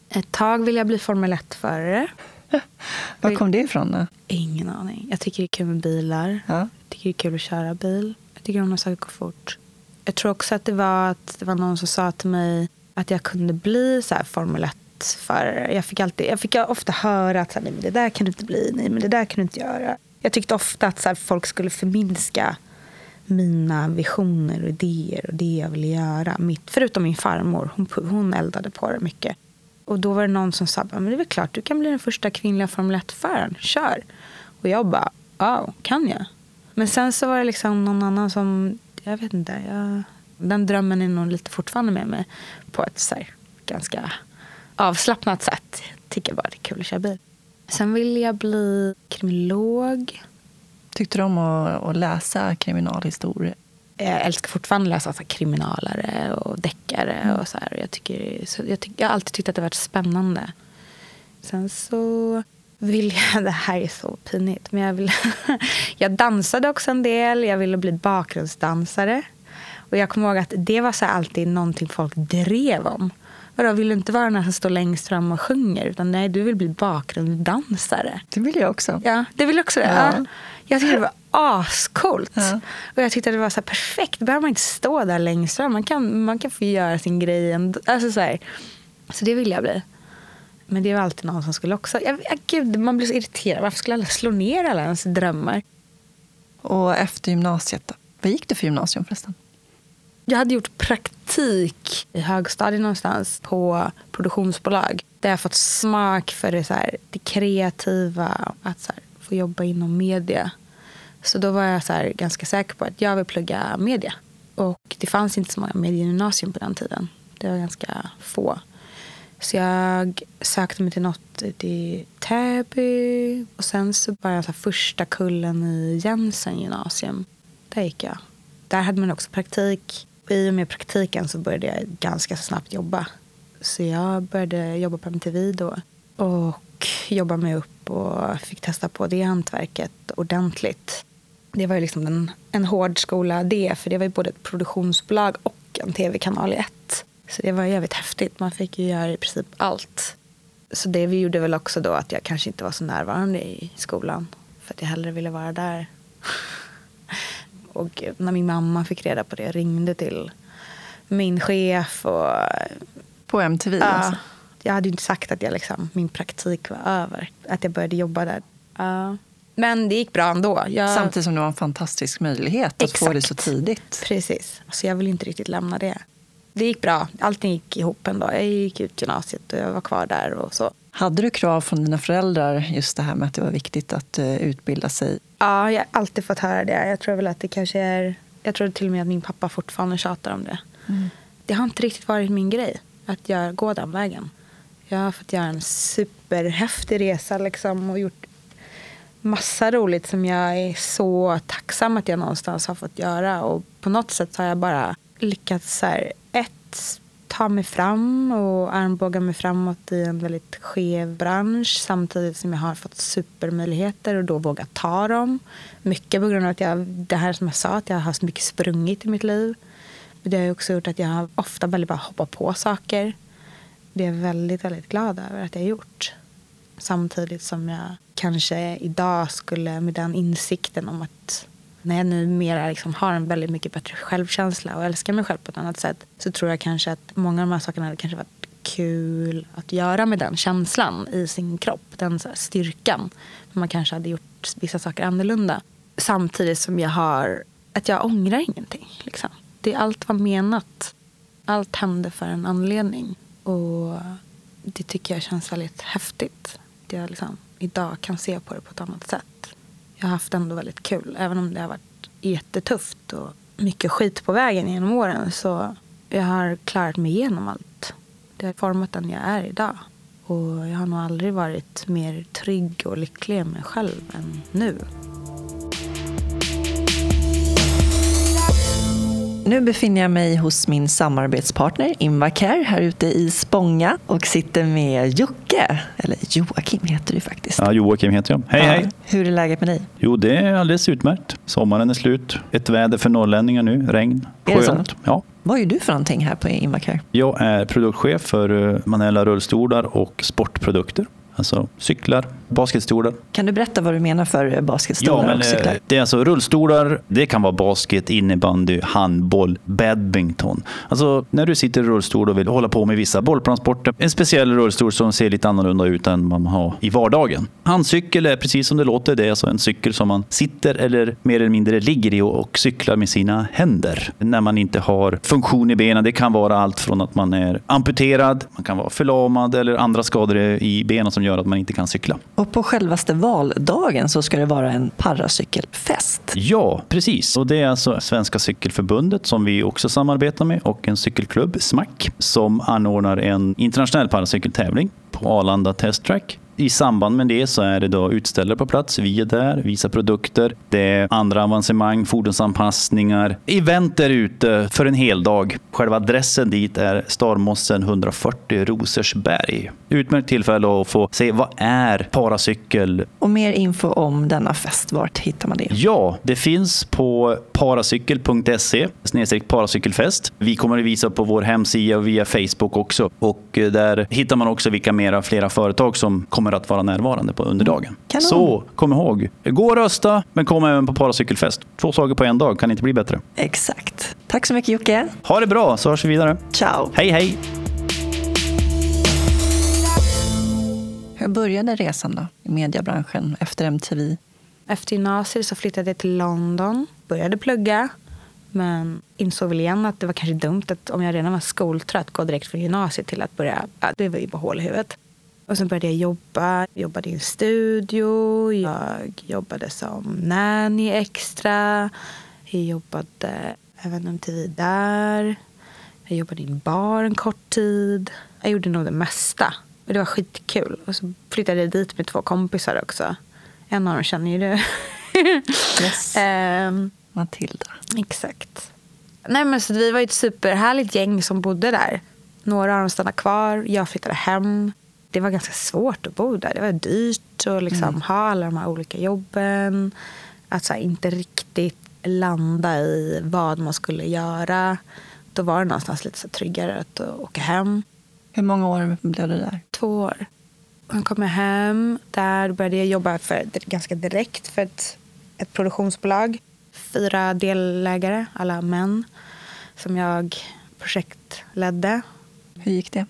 Speaker 2: Ett tag ville jag bli Formel 1-förare. [LAUGHS]
Speaker 1: Var kom det ifrån? Då?
Speaker 2: Ingen aning. Jag tycker det är kul med bilar. Ja. Jag tycker det är kul att köra bil. Jag tycker om när saker går fort. Jag tror också att det var att det var någon som sa till mig att jag kunde bli så Formel 1 för jag fick, alltid, jag fick ofta höra att nej, men det där kan du inte bli, nej men det där kan du inte göra. Jag tyckte ofta att så här, folk skulle förminska mina visioner och idéer och det jag ville göra. Mitt, förutom min farmor, hon, hon eldade på det mycket. Och då var det någon som sa, men det är väl klart du kan bli den första kvinnliga Formel 1-föraren, kör. Och jag bara, wow, kan jag? Men sen så var det liksom någon annan som, jag vet inte, jag, den drömmen är nog lite fortfarande med mig på ett så här, ganska avslappnat sätt. Jag Tycker bara det är kul att köra bil. Sen ville jag bli kriminolog.
Speaker 1: Tyckte du om att, att läsa kriminalhistorier?
Speaker 2: Jag älskar fortfarande att läsa kriminalare och deckare. Mm. Och så här. Jag, tycker, så, jag, tycker, jag har alltid tyckt att det varit spännande. Sen så vill jag, [LAUGHS] det här är så pinigt, men jag, vill, [LAUGHS] jag dansade också en del. Jag ville bli bakgrundsdansare. Och jag kommer ihåg att det var så alltid någonting folk drev om. Vadå, vill du inte vara den som står längst fram och sjunger? Utan nej, du vill bli bakgrundsdansare.
Speaker 1: Det vill jag också.
Speaker 2: Ja, det vill också det.
Speaker 1: Ja.
Speaker 2: Ja. Jag tyckte det var ascoolt.
Speaker 1: Ja.
Speaker 2: Och jag tyckte det var så perfekt. Då behöver man inte stå där längst fram. Man kan, man kan få göra sin grej ändå. Alltså så, här. så det vill jag bli. Men det var alltid någon som skulle också. Jag, jag, gud, man blir så irriterad. Varför skulle alla slå ner alla ens drömmar?
Speaker 1: Och efter gymnasiet då? Vad gick du för gymnasium förresten?
Speaker 2: Jag hade gjort praktik i högstadiet någonstans på produktionsbolag. Där jag fått smak för det, så här, det kreativa, att så här, få jobba inom media. Så då var jag så här, ganska säker på att jag vill plugga media. Och det fanns inte så många mediegymnasium på den tiden. Det var ganska få. Så jag sökte mig till något i Täby. Och sen så var jag så här första kullen i Jensen gymnasium. Där gick jag. Där hade man också praktik. I och med praktiken så började jag ganska snabbt jobba. Så jag började jobba på MTV då. Och jobba mig upp och fick testa på det hantverket ordentligt. Det var ju liksom en, en hård skola det. För det var ju både ett produktionsbolag och en tv-kanal i ett. Så det var jävligt häftigt. Man fick ju göra i princip allt. Så det vi gjorde väl också då att jag kanske inte var så närvarande i skolan. För att jag hellre ville vara där. [LAUGHS] Och när min mamma fick reda på det ringde till min chef. Och,
Speaker 1: På MTV
Speaker 2: ja,
Speaker 1: alltså?
Speaker 2: jag hade ju inte sagt att jag liksom, min praktik var över. Att jag började jobba där. Ja. Men det gick bra ändå. Jag,
Speaker 1: Samtidigt som det var en fantastisk möjlighet att få det så
Speaker 2: Exakt.
Speaker 1: tidigt.
Speaker 2: Precis. Så jag vill inte riktigt lämna det. Det gick bra. Allting gick ihop ändå. Jag gick ut gymnasiet och jag var kvar där och så.
Speaker 1: Hade du krav från dina föräldrar just det här med att det var viktigt att eh, utbilda sig?
Speaker 2: Ja, jag har alltid fått höra det. Jag tror väl att det kanske är... Jag tror till och med att min pappa fortfarande tjatar om det. Det har inte riktigt varit min grej att jag går den vägen. Jag har fått göra en superhäftig resa liksom och gjort massa roligt som jag är så tacksam att jag någonstans har fått göra. Och på något sätt har jag bara lyckats så här, ett, ta mig fram och armbåga mig framåt i en väldigt skev bransch samtidigt som jag har fått supermöjligheter och då vågat ta dem. Mycket på grund av att jag, det här som jag sa, att jag har så mycket sprungit i mitt liv. Det har också gjort att jag har ofta väldigt bara hoppat på saker. Det är jag väldigt, väldigt glad över att jag har gjort. Samtidigt som jag kanske idag skulle med den insikten om att när jag numera liksom har en väldigt mycket bättre självkänsla och älskar mig själv på ett annat sätt så tror jag kanske att många av de här sakerna hade kanske varit kul att göra med den känslan i sin kropp. Den så här styrkan. Man kanske hade gjort vissa saker annorlunda. Samtidigt som jag har att jag ångrar ingenting. Liksom. Det, allt var menat. Allt hände för en anledning. Och det tycker jag känns väldigt häftigt. Att jag liksom idag kan se på det på ett annat sätt. Jag har haft ändå väldigt kul. Även om det har varit jättetufft och mycket skit på vägen genom åren. Så jag har klarat mig igenom allt. Det har format den jag är idag. Och jag har nog aldrig varit mer trygg och lycklig med mig själv än nu.
Speaker 1: Nu befinner jag mig hos min samarbetspartner Invacare här ute i Spånga och sitter med Jocke, eller Joakim heter du faktiskt.
Speaker 3: Ja, Joakim heter jag. Hej,
Speaker 1: Ja,
Speaker 3: hej.
Speaker 1: Hur är läget med dig?
Speaker 3: Jo, det är alldeles utmärkt. Sommaren är slut. Ett väder för norrlänningar nu. Regn.
Speaker 1: Är det så?
Speaker 3: Skönt. Ja.
Speaker 1: Vad är du för någonting här på Invacare?
Speaker 3: Jag är produktchef för eh, manuella rullstolar och sportprodukter. Alltså cyklar, basketstolar.
Speaker 1: Kan du berätta vad du menar för basketstolar
Speaker 3: Ja, men,
Speaker 1: och
Speaker 3: eh,
Speaker 1: cyklar?
Speaker 3: det är alltså rullstolar, det kan vara basket, innebandy, handboll, badminton. Alltså när du sitter i rullstol och vill hålla på med vissa bollplansporter. En speciell rullstol som ser lite annorlunda ut än man har i vardagen. Handcykel är precis som det låter, det är alltså en cykel som man sitter eller mer eller mindre ligger i och, och cyklar med sina händer. När man inte har funktion i benen. Det kan vara allt från att man är amputerad, man kan vara förlamad eller andra skador i benen som gör att man inte kan cykla.
Speaker 1: Och på självaste valdagen så ska det vara en paracykelfest.
Speaker 3: Ja, precis. Och det är alltså Svenska Cykelförbundet som vi också samarbetar med och en cykelklubb, SMAC, som anordnar en internationell paracykeltävling på Arlanda Test Track I samband med det så är det då utställare på plats. Vi är där, visar produkter. Det är andra avancemang, fordonsanpassningar. Event där ute för en hel dag. Själva adressen dit är Starmossen 140 Rosersberg. Utmärkt tillfälle att få se vad är paracykel?
Speaker 1: Och mer info om denna fest, vart hittar man det?
Speaker 3: Ja, det finns på paracykel.se paracykelfest. Vi kommer att visa på vår hemsida och via Facebook också. Och eh, där hittar man också vilka mera flera företag som kommer att vara närvarande på under dagen.
Speaker 1: Kanon.
Speaker 3: Så kom ihåg, gå och rösta men kom även på paracykelfest. Två saker på en dag kan inte bli bättre.
Speaker 1: Exakt. Tack så mycket Jocke.
Speaker 3: Ha det bra så hörs vi vidare.
Speaker 1: Ciao.
Speaker 3: Hej hej!
Speaker 1: Hur började resan då i mediebranschen efter MTV?
Speaker 2: Efter gymnasiet så flyttade jag till London. Började plugga. Men insåg väl igen att det var kanske dumt att om jag redan var skoltrött gå direkt från gymnasiet till att börja. Ja, det var ju bara hål i huvudet. Och sen började jag jobba. Jobbade i en studio. Jag jobbade som nanny extra. Jag jobbade även MTV där. Jag jobbade i en bar en kort tid. Jag gjorde nog det mesta. Och det var skitkul. Och så flyttade jag dit med två kompisar också. En av dem känner ju du. [LAUGHS]
Speaker 1: Yes. [LAUGHS]
Speaker 2: Ehm,
Speaker 1: Matilda.
Speaker 2: exakt. Nej, men så vi var ett superhärligt gäng som bodde där. Några av dem stannade kvar. Jag flyttade hem. Det var ganska svårt att bo där. Det var dyrt att liksom ha alla de här olika jobben. Att så här, inte riktigt landa i vad man skulle göra. Då var det någonstans lite så tryggare att åka hem.
Speaker 1: Hur många år blev det där?
Speaker 2: Två år. Sen kom jag hem. Där började jag jobba för, ganska direkt för ett, ett produktionsbolag. Fyra delägare, alla män, som jag projektledde.
Speaker 1: Hur gick det?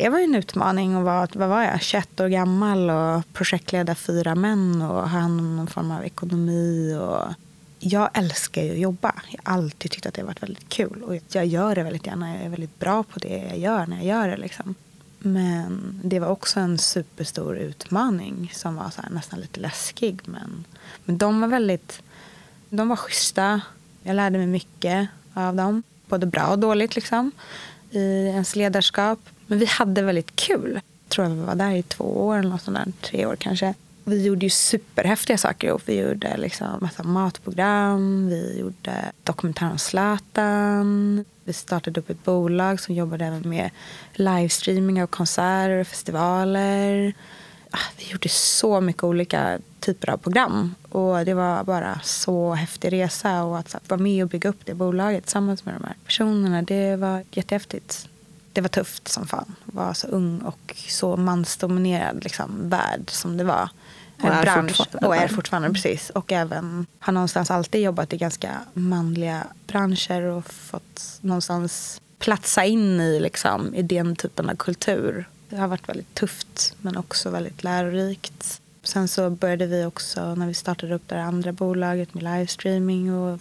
Speaker 2: Det var ju en utmaning att vara, vad var jag, 21 år gammal och projektleda fyra män och ha hand om någon form av ekonomi. Och jag älskar ju att jobba. Jag har alltid tyckt att det har varit väldigt kul. Och jag gör det väldigt gärna. Jag är väldigt bra på det jag gör när jag gör det. Liksom. Men det var också en superstor utmaning som var så här, nästan lite läskig. Men, men de var väldigt de var schyssta. Jag lärde mig mycket av dem. Både bra och dåligt liksom, i ens ledarskap. Men vi hade väldigt kul. Jag tror att vi var där i två år, eller något sånt där, tre år kanske. Vi gjorde ju superhäftiga saker ihop. Vi gjorde liksom massa matprogram, vi gjorde dokumentär om Zlatan. Vi startade upp ett bolag som jobbade även med livestreaming av konserter och festivaler. Ah, vi gjorde så mycket olika typer av program. Och Det var bara så häftig resa. Och att vara med och bygga upp det bolaget tillsammans med de här personerna, det var jättehäftigt. Det var tufft som fan. att Vara så ung och så mansdominerad liksom, värld som det var.
Speaker 1: Och är
Speaker 2: Bransch. Och är fortfarande, precis. Och även har någonstans alltid jobbat i ganska manliga branscher och fått någonstans platsa in i, liksom, i den typen av kultur. Det har varit väldigt tufft men också väldigt lärorikt. Sen så började vi också när vi startade upp det andra bolaget med livestreaming och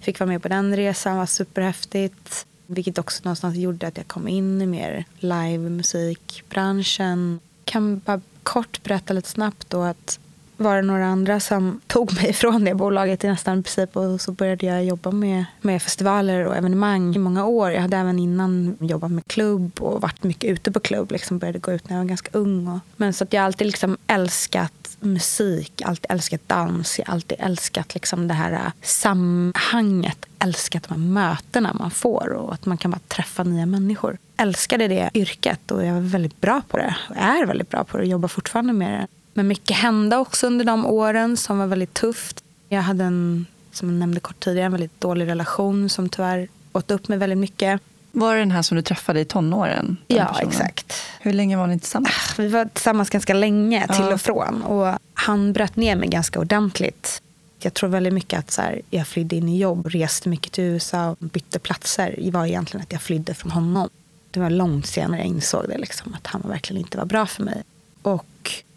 Speaker 2: fick vara med på den resan. Det var superhäftigt. Vilket också någonstans gjorde att jag kom in i mer livemusikbranschen. Kan bara kort berätta lite snabbt då att var det några andra som tog mig ifrån det bolaget i nästan princip och så började jag jobba med, med festivaler och evenemang i många år. Jag hade även innan jobbat med klubb och varit mycket ute på klubb. Liksom började gå ut när jag var ganska ung. Och, men så att jag har alltid liksom älskat musik, alltid älskat dans, jag har alltid älskat liksom det här äh, sammanhanget, älskat de här mötena man får och att man kan bara träffa nya människor. Älskade det yrket och jag var väldigt bra på det och är väldigt bra på det och jobbar fortfarande med det. Men mycket hände också under de åren som var väldigt tufft. Jag hade en, som jag nämnde kort tidigare, en väldigt dålig relation som tyvärr åt upp mig väldigt mycket.
Speaker 1: Var det den här som du träffade i tonåren?
Speaker 2: Ja,
Speaker 1: personen?
Speaker 2: exakt.
Speaker 1: Hur länge var ni tillsammans?
Speaker 2: Vi var tillsammans ganska länge, till
Speaker 1: Ja.
Speaker 2: och från. Och han bröt ner mig ganska ordentligt. Jag tror väldigt mycket att så här, jag flydde in i jobb, reste mycket till USA och bytte platser. Det var egentligen att jag flydde från honom. Det var långt senare jag insåg det, liksom, att han verkligen inte var bra för mig. Och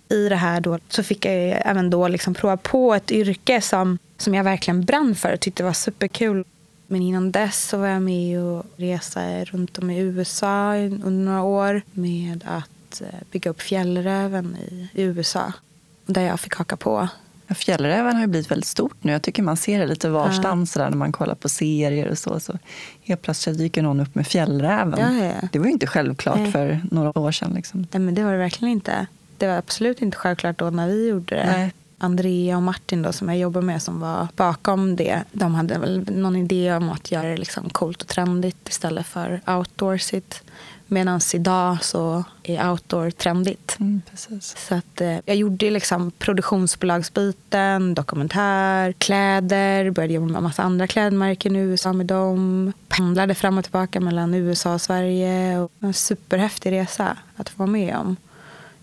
Speaker 2: i det här då, så fick jag även då liksom prova på ett yrke som, som jag verkligen brann för och tyckte var superkul. Men innan dess så var jag med och resa runt om i USA under några år med att eh, bygga upp fjällräven i, USA. Där jag fick haka på.
Speaker 1: Ja, Fjällräven har ju blivit väldigt stort nu. Jag tycker man ser det lite varstans sådär när man kollar på serier och så. så helt plötsligt dyker någon upp med fjällräven.
Speaker 2: Ja, ja.
Speaker 1: Det var ju inte självklart
Speaker 2: Nej.
Speaker 1: för några år sedan. Liksom.
Speaker 2: Nej, men det var det verkligen inte. Det var absolut inte självklart då när vi gjorde det.
Speaker 1: Nej.
Speaker 2: Andrea och Martin då, som jag jobbar med som var bakom det. De hade väl någon idé om att göra det liksom coolt och trendigt istället för outdoorsigt. Medan idag så är outdoor trendigt.
Speaker 1: Mm.
Speaker 2: Så att, eh, jag gjorde liksom produktionsbolagsbiten, dokumentär, kläder, började jobba med en massa andra klädmärken i USA med dem. Pendlade fram och tillbaka mellan USA och Sverige. Och en superhäftig resa att få vara med om.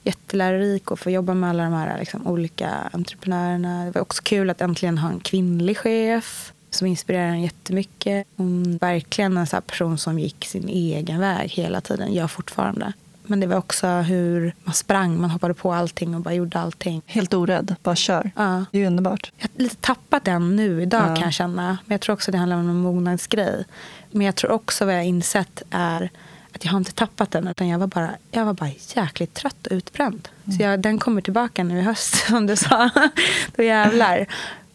Speaker 2: Jättelärorik att få jobba med alla de här liksom, olika entreprenörerna. Det var också kul att äntligen ha en kvinnlig chef som inspirerar en jättemycket. Hon verkligen en sån här person som gick sin egen väg hela tiden, gör fortfarande. Men det var också hur man sprang, man hoppade på allting och bara gjorde allting.
Speaker 1: Helt orädd, bara kör.
Speaker 2: Ja.
Speaker 1: Det är ju underbart.
Speaker 2: Jag har lite tappat den nu idag
Speaker 1: Ja.
Speaker 2: kan jag känna. Men jag tror också det handlar om en mognadsgrej. Men jag tror också vad jag har insett är att jag har inte tappat den. Utan jag var bara, jag var bara jäkligt trött och utbränd. Så jag, den kommer tillbaka nu i höst [LAUGHS] som du sa. Då jävlar.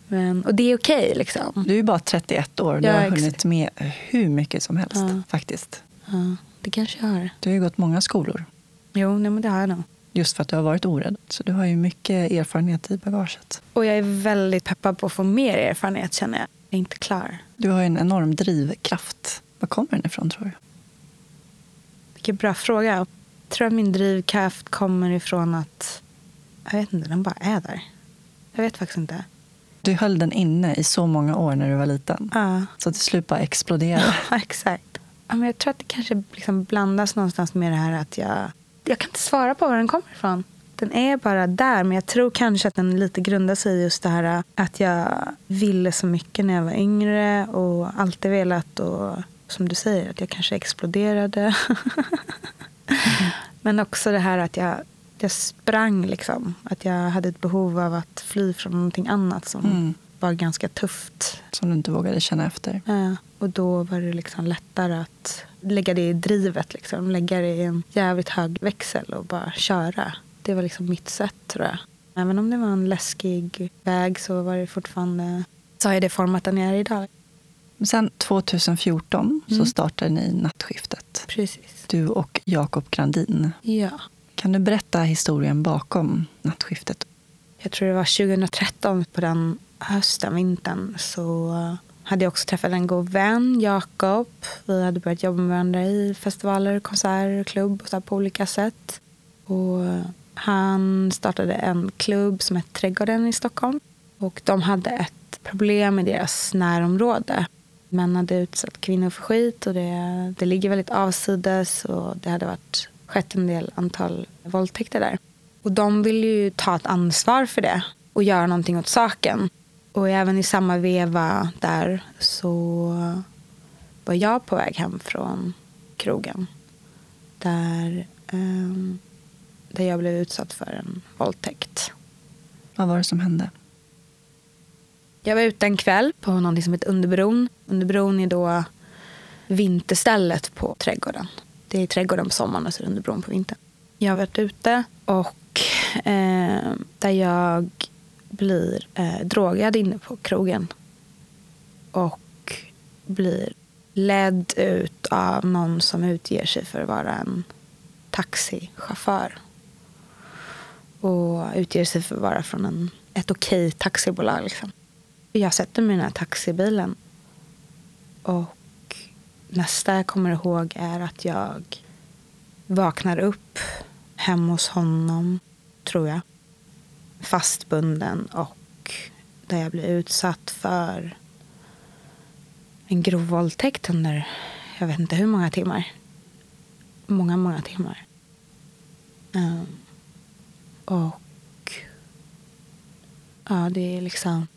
Speaker 2: Men, och det är okej liksom.
Speaker 1: Du är bara 31 år. Du
Speaker 2: Ja,
Speaker 1: har hunnit med hur mycket som helst
Speaker 2: Ja.
Speaker 1: faktiskt.
Speaker 2: Ja, det kanske jag har.
Speaker 1: Du har ju gått många skolor
Speaker 2: Jo, nej, men det har jag nog.
Speaker 1: just för att du har varit orädd. Så du har ju mycket erfarenhet i bagaget.
Speaker 2: Och jag är väldigt peppad på att få mer erfarenhet känner jag. Jag är inte klar.
Speaker 1: Du har en enorm drivkraft. Var kommer den ifrån tror du?
Speaker 2: Vilken bra fråga. Jag tror att min drivkraft kommer ifrån att... Jag vet inte, den bara är där. Jag vet faktiskt inte.
Speaker 1: Du höll den inne i så många år när du var liten.
Speaker 2: Ja,
Speaker 1: Så till slut bara exploderade. [LAUGHS]
Speaker 2: exakt. Ja, men jag tror att det kanske liksom blandas någonstans med det här att jag... Jag kan inte svara på var den kommer ifrån. Den är bara där, men jag tror kanske att den lite grundar sig i just det här att jag ville så mycket när jag var yngre och alltid velat och som du säger, att jag kanske exploderade. Men också det här att jag, jag sprang liksom. Att jag hade ett behov av att fly från någonting annat som
Speaker 1: Mm.
Speaker 2: var ganska tufft.
Speaker 1: Som du inte vågade känna efter.
Speaker 2: Ja, och då var det liksom lättare att lägga det i drivet. Liksom. Lägga det i en jävligt hög växel och bara köra. Det var liksom mitt sätt tror jag. Även om det var en läskig väg så var det fortfarande så har jag det format den jag är idag.
Speaker 1: Sen 2014 så
Speaker 2: Mm.
Speaker 1: startade ni Nattskiftet.
Speaker 2: Precis.
Speaker 1: Du och Jakob Grandin.
Speaker 2: Ja.
Speaker 1: Kan du berätta historien bakom Nattskiftet?
Speaker 2: Jag tror det var 2013 på den hösten, vintern, så hade jag också träffat en god vän, Jakob. Vi hade börjat jobba med varandra i festivaler, konserter, klubb och så på olika sätt. Och han startade en klubb som hette Trädgården i Stockholm. Och de hade ett problem i deras närområde. Män hade utsatt kvinnor för skit och det, det ligger väldigt avsides och det hade varit, skett en del antal våldtäkter där. Och de vill ju ta ett ansvar för det och göra någonting åt saken. Och även i samma veva där så var jag på väg hem från krogen. Där, ehm, där jag blev utsatt för en våldtäkt.
Speaker 1: Vad var det som hände?
Speaker 2: Jag var ute en kväll på någonting som heter Underbron. Underbron är då vinterstället på trädgården. Det är trädgården på sommaren och så är det Underbron på vintern. Jag har varit ute och eh, där jag blir eh, drogad inne på krogen. Och blir ledd ut av någon som utger sig för att vara en taxichaufför. Och utger sig för att vara från en, ett okej taxibolag. Liksom. Jag sätter mig i den här taxibilen. Och nästa jag kommer ihåg är att jag vaknar upp hemma hos honom, tror jag. Fastbunden och där jag blir utsatt för en grov våldtäkt under jag vet inte hur många timmar. Många, många timmar. Um, och ja, det är liksom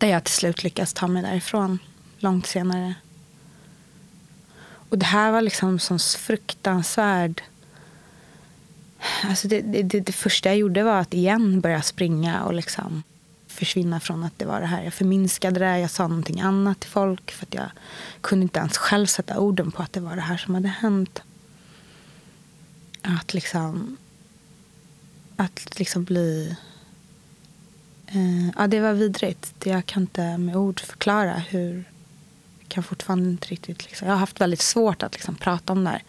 Speaker 2: där jag till slut lyckas ta mig därifrån långt senare. Och det här var liksom sån fruktansvärd... Alltså det, det, det, det första jag gjorde var att igen börja springa och liksom försvinna från att det var det här. Jag förminskade det, jag sa någonting annat till folk för att jag kunde inte ens själv sätta orden på att det var det här som hade hänt. Att liksom... Att liksom bli... Eh, ja, det var vidrigt. Det Jag kan inte med ord förklara hur... Jag kan fortfarande inte riktigt... Liksom, jag har haft väldigt svårt att liksom prata om det här.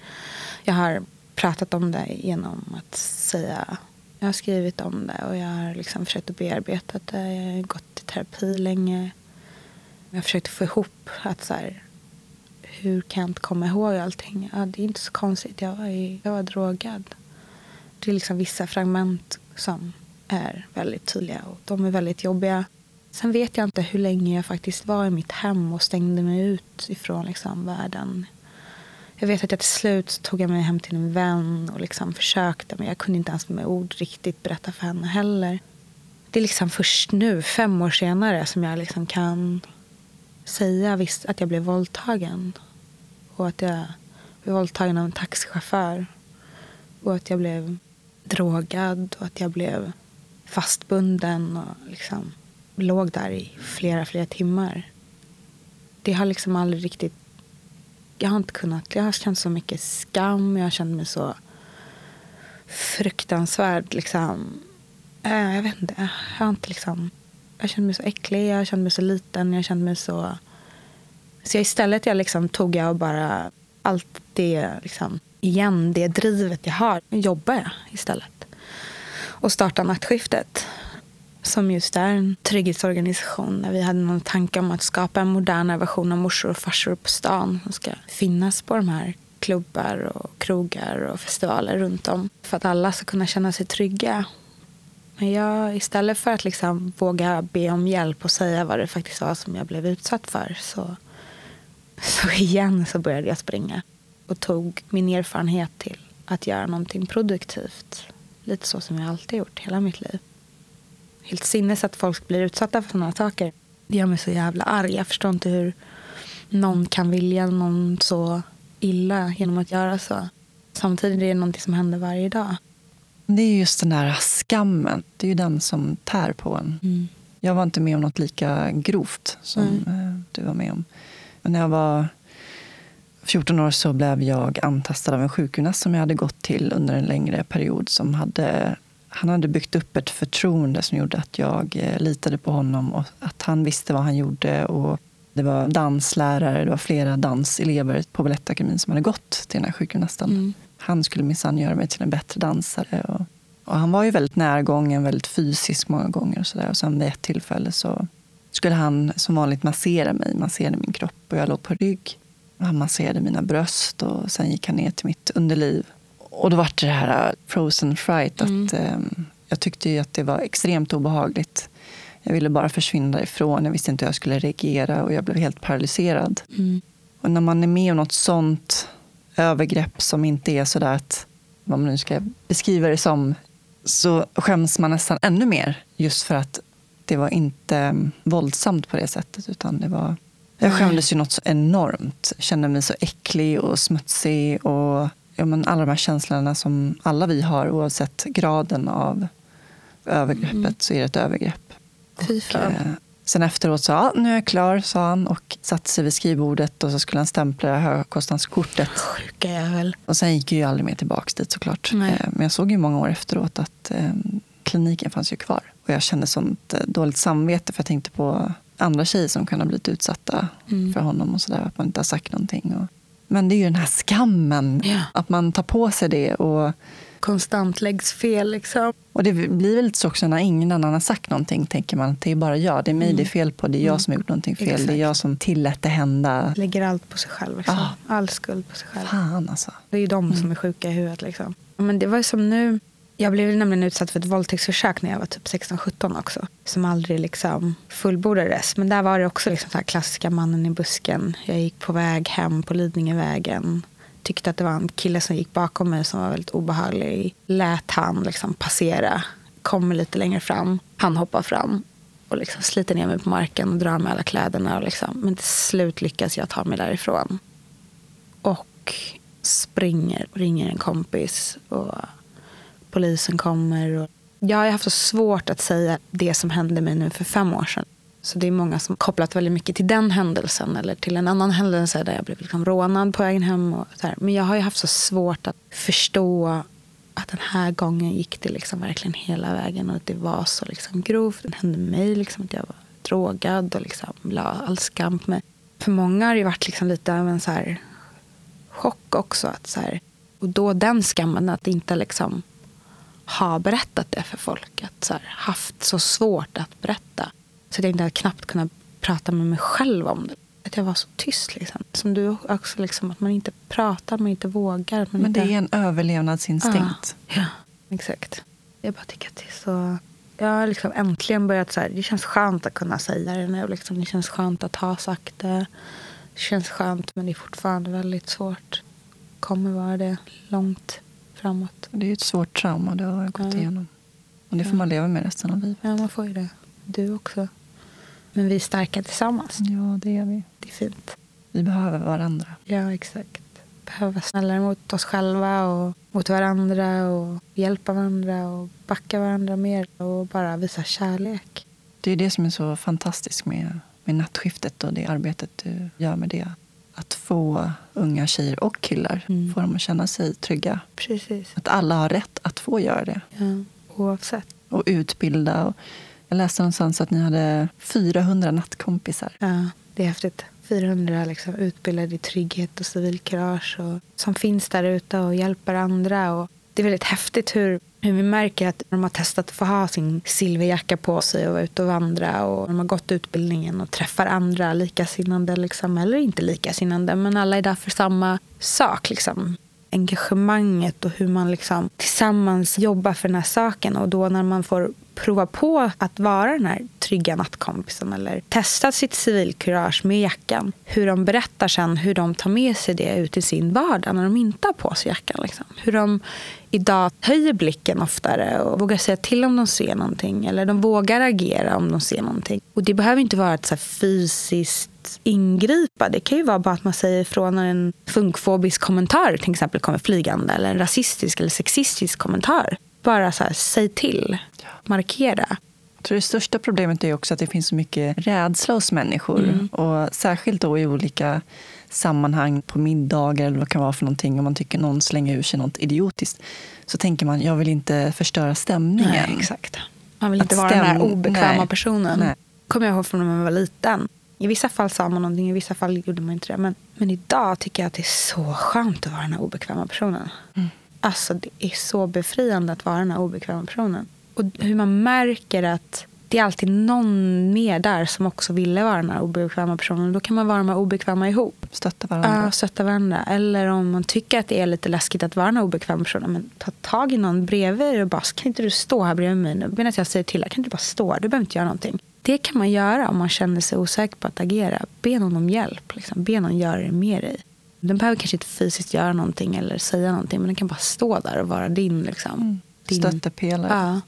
Speaker 2: Jag har pratat om det genom att säga Jag har skrivit om det och jag har liksom försökt att bearbeta det. Jag har gått i terapi länge. Jag har försökt få ihop att så här, hur kan jag inte komma ihåg allting? Ja, det är inte så konstigt. Jag var, jag var drogad. Det är liksom vissa fragment som är väldigt tydliga och de är väldigt jobbiga. Sen vet jag inte hur länge jag faktiskt var i mitt hem och stängde mig ut ifrån liksom världen. Jag vet att jag till slut tog jag mig hem till en vän och liksom försökte men jag kunde inte ens med ord riktigt berätta för henne heller. Det är liksom först nu, fem år senare, som jag liksom kan säga visst att jag blev våldtagen. Och att jag blev våldtagen av en taxichaufför. Och att jag blev drogad och att jag blev fastbunden och liksom låg där i flera, flera timmar. Det har liksom aldrig riktigt... Jag har inte kunnat... Jag har känt så mycket skam. Jag har känt mig så fruktansvärd. Liksom. Äh, jag vet inte. Jag har inte liksom... Jag kände mig så äcklig, jag kände mig så liten, jag kände mig så... Så jag istället jag liksom tog jag bara allt det, liksom, igen, det drivet jag har, jobbar jag istället. Och starta nattskiftet som just är en trygghetsorganisation. Där vi hade någon tanke om att skapa en modernare version av morsor och farsor på stan som ska finnas på de här klubbar och krogar och festivaler runt om. För att alla ska kunna känna sig trygga. Men jag, istället för att liksom våga be om hjälp och säga vad det faktiskt var som jag blev utsatt för så, så igen så började jag springa och tog min erfarenhet till att göra någonting produktivt. Lite så som jag alltid gjort hela mitt liv helt sinnes att folk blir utsatta för sådana saker. Det gör mig så jävla arg. Jag förstår inte hur någon kan vilja någon så illa genom att göra så. Samtidigt är det någonting som händer varje dag.
Speaker 1: Det är just den där skammen. Det är ju den som tär på en. Mm. Jag var inte med om något lika grovt som mm. du var med om. Men när jag var 14 år så blev jag antastad av en sjukgymnast som jag hade gått till under en längre period som hade han hade byggt upp ett förtroende som gjorde att jag eh, litade på honom och att han visste vad han gjorde. Och det var danslärare, det var flera danselever på Balettakademin som hade gått till den här sjukgymnasten. Mm. Han skulle minsann göra mig till en bättre dansare. Och, och, han var ju väldigt närgången, väldigt fysisk många gånger. Och, så där. och sen vid ett tillfälle så skulle han som vanligt massera mig, masserade min kropp och jag låg på rygg. Han masserade mina bröst och sen gick han ner till mitt underliv och då var det det här uh, frozen fright. Mm. Att, um, jag tyckte ju att det var extremt obehagligt. Jag ville bara försvinna därifrån. Jag visste inte hur jag skulle reagera och jag blev helt paralyserad. Mm. Och när man är med om något sånt övergrepp som inte är sådär att, vad man nu ska beskriva det som, så skäms man nästan ännu mer. Just för att det var inte um, våldsamt på det sättet. Utan det var, jag skämdes ju något så enormt. Kände mig så äcklig och smutsig. och ja, men alla de här känslorna som alla vi har oavsett graden av övergreppet mm. så är det ett övergrepp.
Speaker 2: Fy och, eh,
Speaker 1: sen efteråt sa ja, nu är jag klar, sa han och satte sig vid skrivbordet och så skulle han stämpla högkostnadskortet.
Speaker 2: Sjuka jävel.
Speaker 1: Och sen gick jag ju aldrig mer tillbaka dit såklart. Eh, men jag såg ju många år efteråt att eh, kliniken fanns ju kvar. Och jag kände sånt eh, dåligt samvete för jag tänkte på andra tjejer som kan ha blivit utsatta mm. för honom och sådär. Att man inte har sagt någonting. Och, men det är ju den här skammen, ja. att man tar på sig det. och
Speaker 2: Konstant läggs fel. Liksom.
Speaker 1: Och det blir väl så också när ingen annan har sagt någonting, tänker man att det är bara jag, det är mig mm. det är fel på, det är jag mm. som har gjort någonting fel, Exakt. det är jag som tillät det hända.
Speaker 2: Lägger allt på sig själv, liksom. ah. all skuld på sig själv.
Speaker 1: Fan alltså.
Speaker 2: Det är ju de mm. som är sjuka i huvudet. Liksom. Men det var som nu, jag blev nämligen utsatt för ett våldtäktsförsök när jag var typ 16-17 också. Som aldrig liksom fullbordades. Men där var det också liksom så här klassiska mannen i busken. Jag gick på väg hem på Lidingövägen. Tyckte att det var en kille som gick bakom mig som var väldigt obehaglig. Lät han liksom passera. Kommer lite längre fram. Han hoppar fram och liksom sliter ner mig på marken och drar med alla kläderna. Och liksom. Men till slut lyckas jag ta mig därifrån. Och springer och ringer en kompis. Och polisen kommer. Och jag har haft så svårt att säga det som hände mig nu för fem år sedan. Så det är många som kopplat väldigt mycket till den händelsen eller till en annan händelse där jag blev liksom rånad på vägen hem. Och så här. Men jag har haft så svårt att förstå att den här gången gick det liksom verkligen hela vägen och att det var så liksom grovt. Det hände mig liksom att jag var drogad och liksom la all skam på mig. För många har det varit liksom lite av en så här chock också. Att så här, och då den skammen att inte liksom har berättat det för folk. Att så här, haft så svårt att berätta. Så att jag inte hade knappt kunnat prata med mig själv om det. Att jag var så tyst. Liksom. Som du också, liksom, att man inte pratar, man inte vågar. Man
Speaker 1: Men
Speaker 2: inte...
Speaker 1: det är en överlevnadsinstinkt.
Speaker 2: Ja, ja, exakt. Jag bara tycker att det är så... Jag har liksom äntligen börjat så här, det känns skönt att kunna säga det nu. Liksom. Det känns skönt att ha sagt det. Det känns skönt men det är fortfarande väldigt svårt. Kommer vara det långt framåt.
Speaker 1: Det är ju ett svårt trauma du har gått
Speaker 2: Ja.
Speaker 1: igenom. Och det får man leva med resten av livet.
Speaker 2: Ja, man får ju det. Du också. Men vi är starka tillsammans.
Speaker 1: Ja, det är vi.
Speaker 2: Det är fint.
Speaker 1: Vi behöver varandra.
Speaker 2: Ja, exakt. Behöver vara snällare mot oss själva och mot varandra och hjälpa varandra och backa varandra mer och bara visa kärlek.
Speaker 1: Det är det som är så fantastiskt med, med nattskiftet och det arbetet du gör med det. Att få unga tjejer och killar,
Speaker 2: Mm.
Speaker 1: få dem att känna sig trygga.
Speaker 2: Precis.
Speaker 1: Att alla har rätt att få göra det.
Speaker 2: Ja, oavsett.
Speaker 1: Och utbilda. Och jag läste någonstans att ni hade 400 nattkompisar.
Speaker 2: Ja, det är häftigt. 400 liksom utbildade i trygghet och civilkurage och, som finns där ute och hjälper andra. Och det är väldigt häftigt hur, hur vi märker att de har testat att få ha sin silverjacka på sig och vara ute och vandra och de har gått utbildningen och träffar andra likasinnande liksom, eller inte likasinnande men alla är där för samma sak. Liksom engagemanget och hur man liksom tillsammans jobbar för den här saken. Och då när man får prova på att vara den här trygga nattkompisen eller testa sitt civilkurage med jackan. Hur de berättar sen hur de tar med sig det ut i sin vardag när de inte har på sig jackan. Liksom. Hur de idag höjer blicken oftare och vågar säga till om de ser någonting. Eller de vågar agera om de ser någonting. Och det behöver inte vara ett så fysiskt ingripa. Det kan ju vara bara att man säger ifrån när en funkfobisk kommentar till exempel kommer flygande. Eller en rasistisk eller sexistisk kommentar. Bara så här, säg till. Markera.
Speaker 1: Tror det största problemet är också att det finns så mycket rädsla hos människor.
Speaker 2: Mm.
Speaker 1: Och särskilt då i olika sammanhang, på middagar eller vad det kan vara för någonting. Om man tycker någon slänger ur sig något idiotiskt. Så tänker man, jag vill inte förstöra stämningen.
Speaker 2: Nej, exakt. Man vill
Speaker 1: Att
Speaker 2: inte vara den här
Speaker 1: stäm-
Speaker 2: obekväma
Speaker 1: nej.
Speaker 2: personen.
Speaker 1: Nej.
Speaker 2: kommer jag ihåg från när man var liten. I vissa fall sa man någonting, i vissa fall gjorde man inte det. Men, men idag tycker jag att det är så skönt att vara den här obekväma personen.
Speaker 1: Mm.
Speaker 2: Alltså det är så befriande att vara den här obekväma personen. Och hur man märker att det är alltid någon mer där som också ville vara den här obekväma personen. Då kan man vara de här obekväma ihop.
Speaker 1: Stötta varandra.
Speaker 2: Ja, stötta varandra. Eller om man tycker att det är lite läskigt att vara den här obekväma personen. Men ta tag i någon bredvid er och bara, kan inte du stå här bredvid mig nu? Medan jag säger till, kan inte du bara stå? Du behöver inte göra någonting. Det kan man göra om man känner sig osäker på att agera. Be någon om hjälp. Liksom. Be någon göra det med dig. Den behöver kanske inte fysiskt göra någonting eller säga någonting. Men den kan bara stå där och vara din. Liksom.
Speaker 1: Mm.
Speaker 2: din
Speaker 1: Stöttepelare.
Speaker 2: Ja.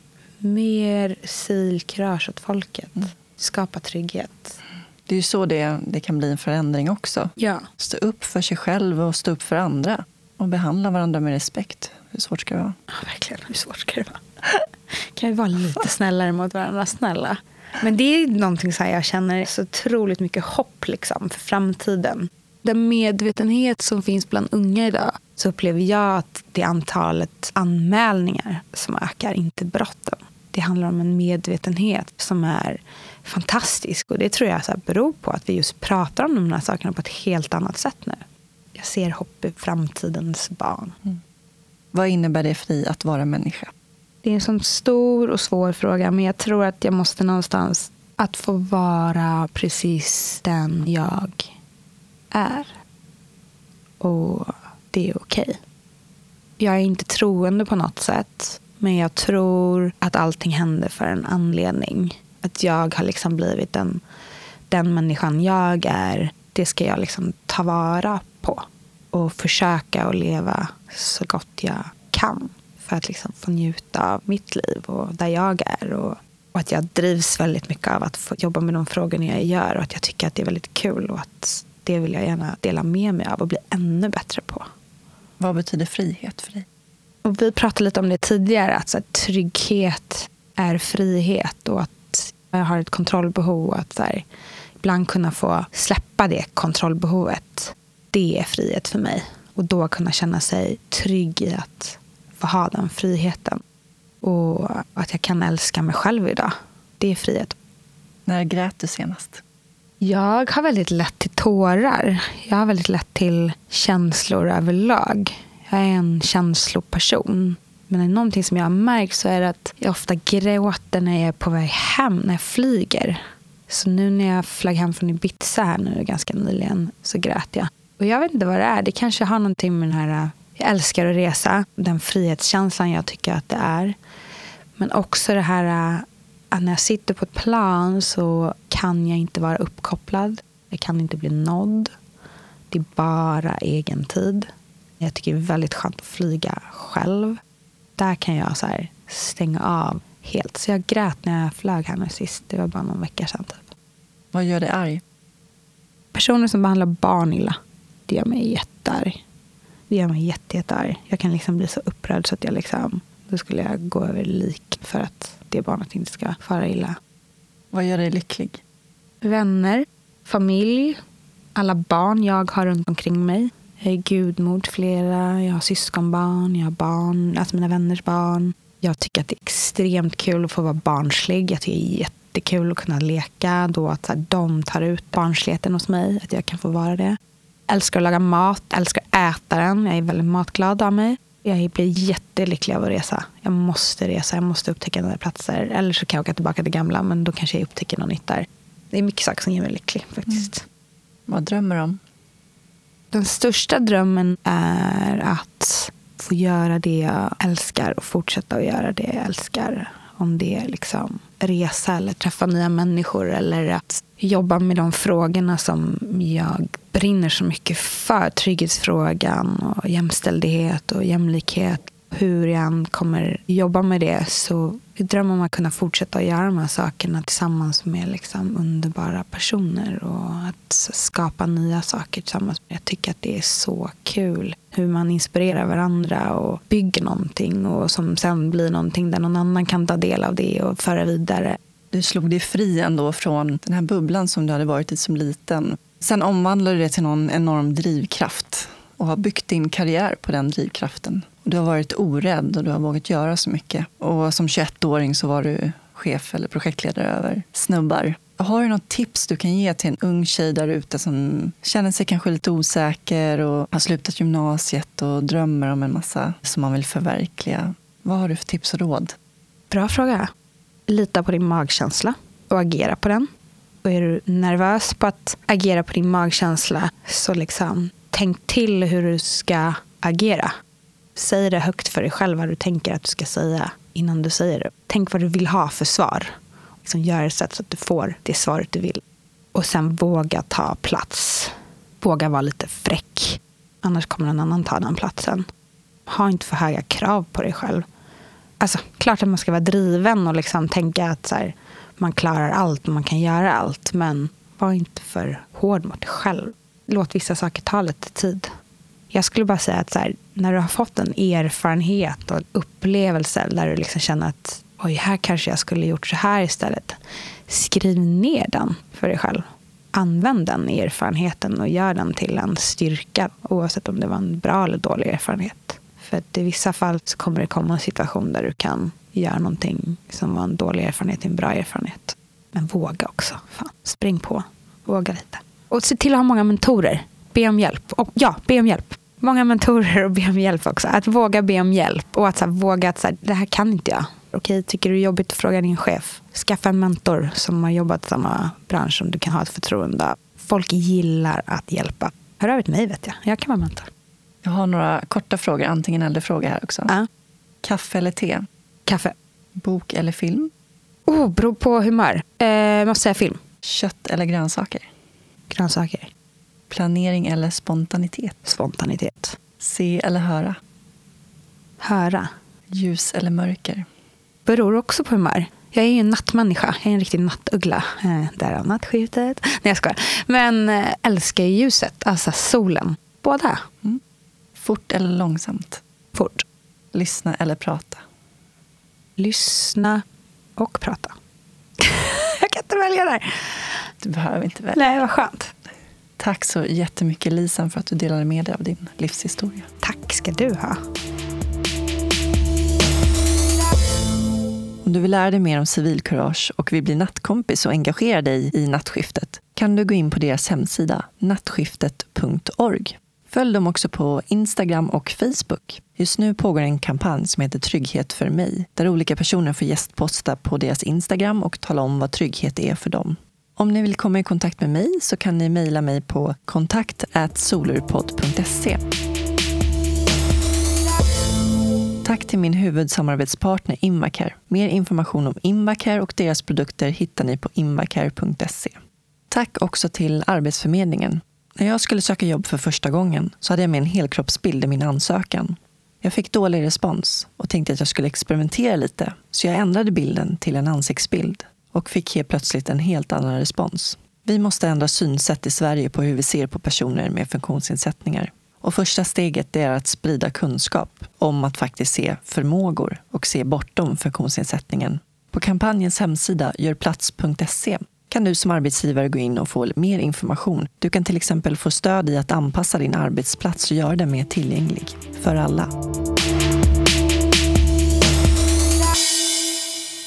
Speaker 2: Mer civilkurage åt folket.
Speaker 1: Mm.
Speaker 2: Skapa trygghet.
Speaker 1: Det är ju så det, det kan bli en förändring också.
Speaker 2: Ja.
Speaker 1: Stå upp för sig själv och stå upp för andra. Och behandla varandra med respekt. Hur svårt ska det vara?
Speaker 2: Ja, verkligen. Hur svårt ska det vara? [LAUGHS] kan vi vara lite snällare mot varandra? Snälla. Men det är någonting så jag känner så otroligt mycket hopp liksom, för framtiden. Den medvetenhet som finns bland unga idag så upplever jag att det är antalet anmälningar som ökar, inte brotten. Det handlar om en medvetenhet som är fantastisk. Och det tror jag så här beror på att vi just pratar om de här sakerna på ett helt annat sätt nu. Jag ser hopp i framtidens barn.
Speaker 1: Vad innebär det för dig att vara människa?
Speaker 2: Det är en sån stor och svår fråga, men jag tror att jag måste någonstans att få vara precis den jag är. Och det är okej. Jag är inte troende på något sätt, men jag tror att allting händer för en anledning. Att jag har liksom blivit den, den människan jag är. Det ska jag liksom ta vara på och försöka att leva så gott jag kan för att liksom få njuta av mitt liv och där jag är. Och, och att jag drivs väldigt mycket av att få jobba med de frågorna jag gör och att jag tycker att det är väldigt kul och att det vill jag gärna dela med mig av och bli ännu bättre på.
Speaker 1: Vad betyder frihet för dig?
Speaker 2: Och vi pratade lite om det tidigare, att så här, trygghet är frihet och att jag har ett kontrollbehov och att så här, ibland kunna få släppa det kontrollbehovet. Det är frihet för mig. Och då kunna känna sig trygg i att få ha den friheten. Och att jag kan älska mig själv idag. Det är frihet.
Speaker 1: När grät du senast?
Speaker 2: Jag har väldigt lätt till tårar. Jag har väldigt lätt till känslor överlag. Jag är en känsloperson. Men är det någonting som jag har märkt så är det att jag ofta gråter när jag är på väg hem, när jag flyger. Så nu när jag flög hem från Ibiza här nu ganska nyligen så grät jag. Och jag vet inte vad det är. Det kanske har någonting med den här, jag älskar att resa, den frihetskänslan jag tycker att det är. Men också det här att när jag sitter på ett plan så kan jag inte vara uppkopplad. Jag kan inte bli nådd. Det är bara egen tid. Jag tycker det är väldigt skönt att flyga själv. Där kan jag så stänga av helt. Så jag grät när jag flög här nu sist. Det var bara någon vecka sedan. Typ.
Speaker 1: Vad gör dig arg?
Speaker 2: Personer som behandlar barn illa. Det gör mig jättearg. Det gör mig jätte, jättearg. Jag kan liksom bli så upprörd så att jag liksom, då skulle jag gå över lik för att det barnet inte ska fara illa.
Speaker 1: Vad gör dig lycklig?
Speaker 2: Vänner, familj, alla barn jag har runt omkring mig. Eh, jag är gudmor till flera, jag har syskonbarn, jag har barn, alltså mina vänners barn. Jag tycker att det är extremt kul att få vara barnslig. Jag tycker det är jättekul att kunna leka. Då att så här, de tar ut barnsligheten hos mig, att jag kan få vara det. Jag älskar att laga mat, Jag älskar att äta den. Jag är väldigt matglad av mig. Jag blir jättelycklig av att resa. Jag måste resa, jag måste upptäcka nya platser. Eller så kan jag åka tillbaka till gamla, men då kanske jag upptäcker något nytt där. Det är mycket saker som gör mig lycklig faktiskt. Mm.
Speaker 1: Vad drömmer du om?
Speaker 2: Den största drömmen är att få göra det jag älskar och fortsätta att göra det jag älskar. Om det är liksom resa eller träffa nya människor eller att jobba med de frågorna som jag brinner så mycket för. Trygghetsfrågan och jämställdhet och jämlikhet. Hur jag än kommer jobba med det så jag drömmer om att kunna fortsätta att göra de här sakerna tillsammans med liksom underbara personer och att skapa nya saker tillsammans. Jag tycker att det är så kul hur man inspirerar varandra och bygger någonting och som sen blir någonting där någon annan kan ta del av det och föra vidare.
Speaker 1: Du slog dig fri ändå från den här bubblan som du hade varit i som liten. Sen omvandlade du det till någon enorm drivkraft och har byggt din karriär på den drivkraften. Du har varit orädd och du har vågat göra så mycket. Och som 21-åring så var du chef eller projektledare över snubbar. Har du något tips du kan ge till en ung tjej där ute som känner sig kanske lite osäker och har slutat gymnasiet och drömmer om en massa som man vill förverkliga? Vad har du för tips och råd?
Speaker 2: Bra fråga. Lita på din magkänsla och agera på den. Och är du nervös på att agera på din magkänsla så liksom tänk till hur du ska agera. Säg det högt för dig själv vad du tänker att du ska säga innan du säger det. Tänk vad du vill ha för svar. Liksom gör det så att du får det svaret du vill. Och sen våga ta plats. Våga vara lite fräck. Annars kommer någon annan ta den platsen. Ha inte för höga krav på dig själv. Alltså, klart att man ska vara driven och liksom tänka att så här, man klarar allt och man kan göra allt. Men var inte för hård mot dig själv. Låt vissa saker ta lite tid. Jag skulle bara säga att så här, när du har fått en erfarenhet och upplevelse där du liksom känner att oj, här kanske jag skulle gjort så här istället. Skriv ner den för dig själv. Använd den erfarenheten och gör den till en styrka oavsett om det var en bra eller dålig erfarenhet. För att i vissa fall så kommer det komma en situation där du kan göra någonting som var en dålig erfarenhet till en bra erfarenhet. Men våga också. Fan, spring på. Våga lite. Och se till att ha många mentorer. Be om hjälp. Och ja, be om hjälp många mentorer och be om hjälp också. Att våga be om hjälp och att så här, våga att så här, det här kan inte jag. Okej, tycker du det är jobbigt att fråga din chef? Skaffa en mentor som har jobbat i samma bransch som du kan ha ett förtroende Folk gillar att hjälpa. Hör av er till mig vet jag. Jag kan vara mentor.
Speaker 1: Jag har några korta frågor, antingen eller frågor här också.
Speaker 2: Ja.
Speaker 1: Kaffe eller te?
Speaker 2: Kaffe.
Speaker 1: Bok eller film?
Speaker 2: Oh, beror på humör. Eh, måste säga film.
Speaker 1: Kött eller grönsaker?
Speaker 2: Grönsaker.
Speaker 1: Planering eller spontanitet?
Speaker 2: Spontanitet.
Speaker 1: Se eller höra?
Speaker 2: Höra.
Speaker 1: Ljus eller mörker?
Speaker 2: Beror också på humör. Jag är ju en nattmänniska. Jag är en riktig nattuggla. Eh, därav nattskiftet. [LAUGHS] Nej, jag skojar. Men eh, älskar ljuset, alltså solen. Båda. Mm.
Speaker 1: Fort eller långsamt?
Speaker 2: Fort.
Speaker 1: Lyssna eller prata?
Speaker 2: Lyssna och prata. [LAUGHS] jag kan inte välja där.
Speaker 1: Du behöver inte välja.
Speaker 2: Nej, vad skönt.
Speaker 1: Tack så jättemycket Lisan för att du delade med dig av din livshistoria.
Speaker 2: Tack ska du ha.
Speaker 1: Om du vill lära dig mer om civilkurage och vill bli nattkompis och engagera dig i nattskiftet kan du gå in på deras hemsida nattskiftet.org. Följ dem också på Instagram och Facebook. Just nu pågår en kampanj som heter Trygghet för mig, där olika personer får gästposta på deras Instagram och tala om vad trygghet är för dem. Om ni vill komma i kontakt med mig så kan ni mejla mig på kontakt solurpodd.se. Tack till min huvudsamarbetspartner Invacare. Mer information om Invacare och deras produkter hittar ni på invacare.se. Tack också till Arbetsförmedlingen. När jag skulle söka jobb för första gången så hade jag med en helkroppsbild i min ansökan. Jag fick dålig respons och tänkte att jag skulle experimentera lite, så jag ändrade bilden till en ansiktsbild och fick helt plötsligt en helt annan respons. Vi måste ändra synsätt i Sverige på hur vi ser på personer med funktionsnedsättningar. Och första steget är att sprida kunskap om att faktiskt se förmågor och se bortom funktionsnedsättningen. På kampanjens hemsida görplats.se kan du som arbetsgivare gå in och få mer information. Du kan till exempel få stöd i att anpassa din arbetsplats och göra den mer tillgänglig för alla.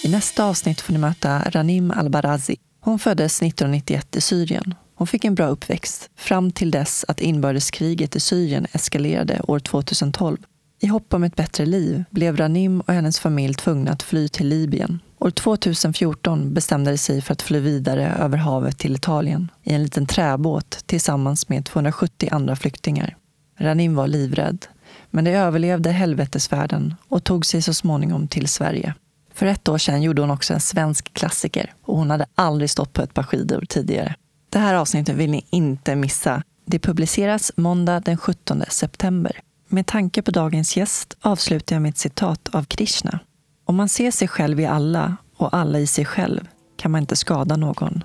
Speaker 1: I nästa avsnitt får ni möta Ranim Albarazi. Hon föddes 1991 i Syrien. Hon fick en bra uppväxt fram till dess att inbördeskriget i Syrien eskalerade år 2012. I hopp om ett bättre liv blev Ranim och hennes familj tvungna att fly till Libyen. År 2014 bestämde de sig för att fly vidare över havet till Italien i en liten träbåt tillsammans med 270 andra flyktingar. Ranim var livrädd, men de överlevde helvetesfärden och tog sig så småningom till Sverige. För ett år sedan gjorde hon också en svensk klassiker och hon hade aldrig stått på ett par skidor tidigare. Det här avsnittet vill ni inte missa. Det publiceras måndag den 17 september. Med tanke på dagens gäst avslutar jag med ett citat av Krishna. Om man ser sig själv i alla och alla i sig själv kan man inte skada någon.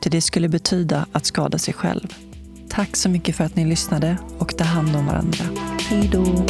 Speaker 1: Ty det skulle betyda att skada sig själv. Tack så mycket för att ni lyssnade och ta hand om varandra. Hej då!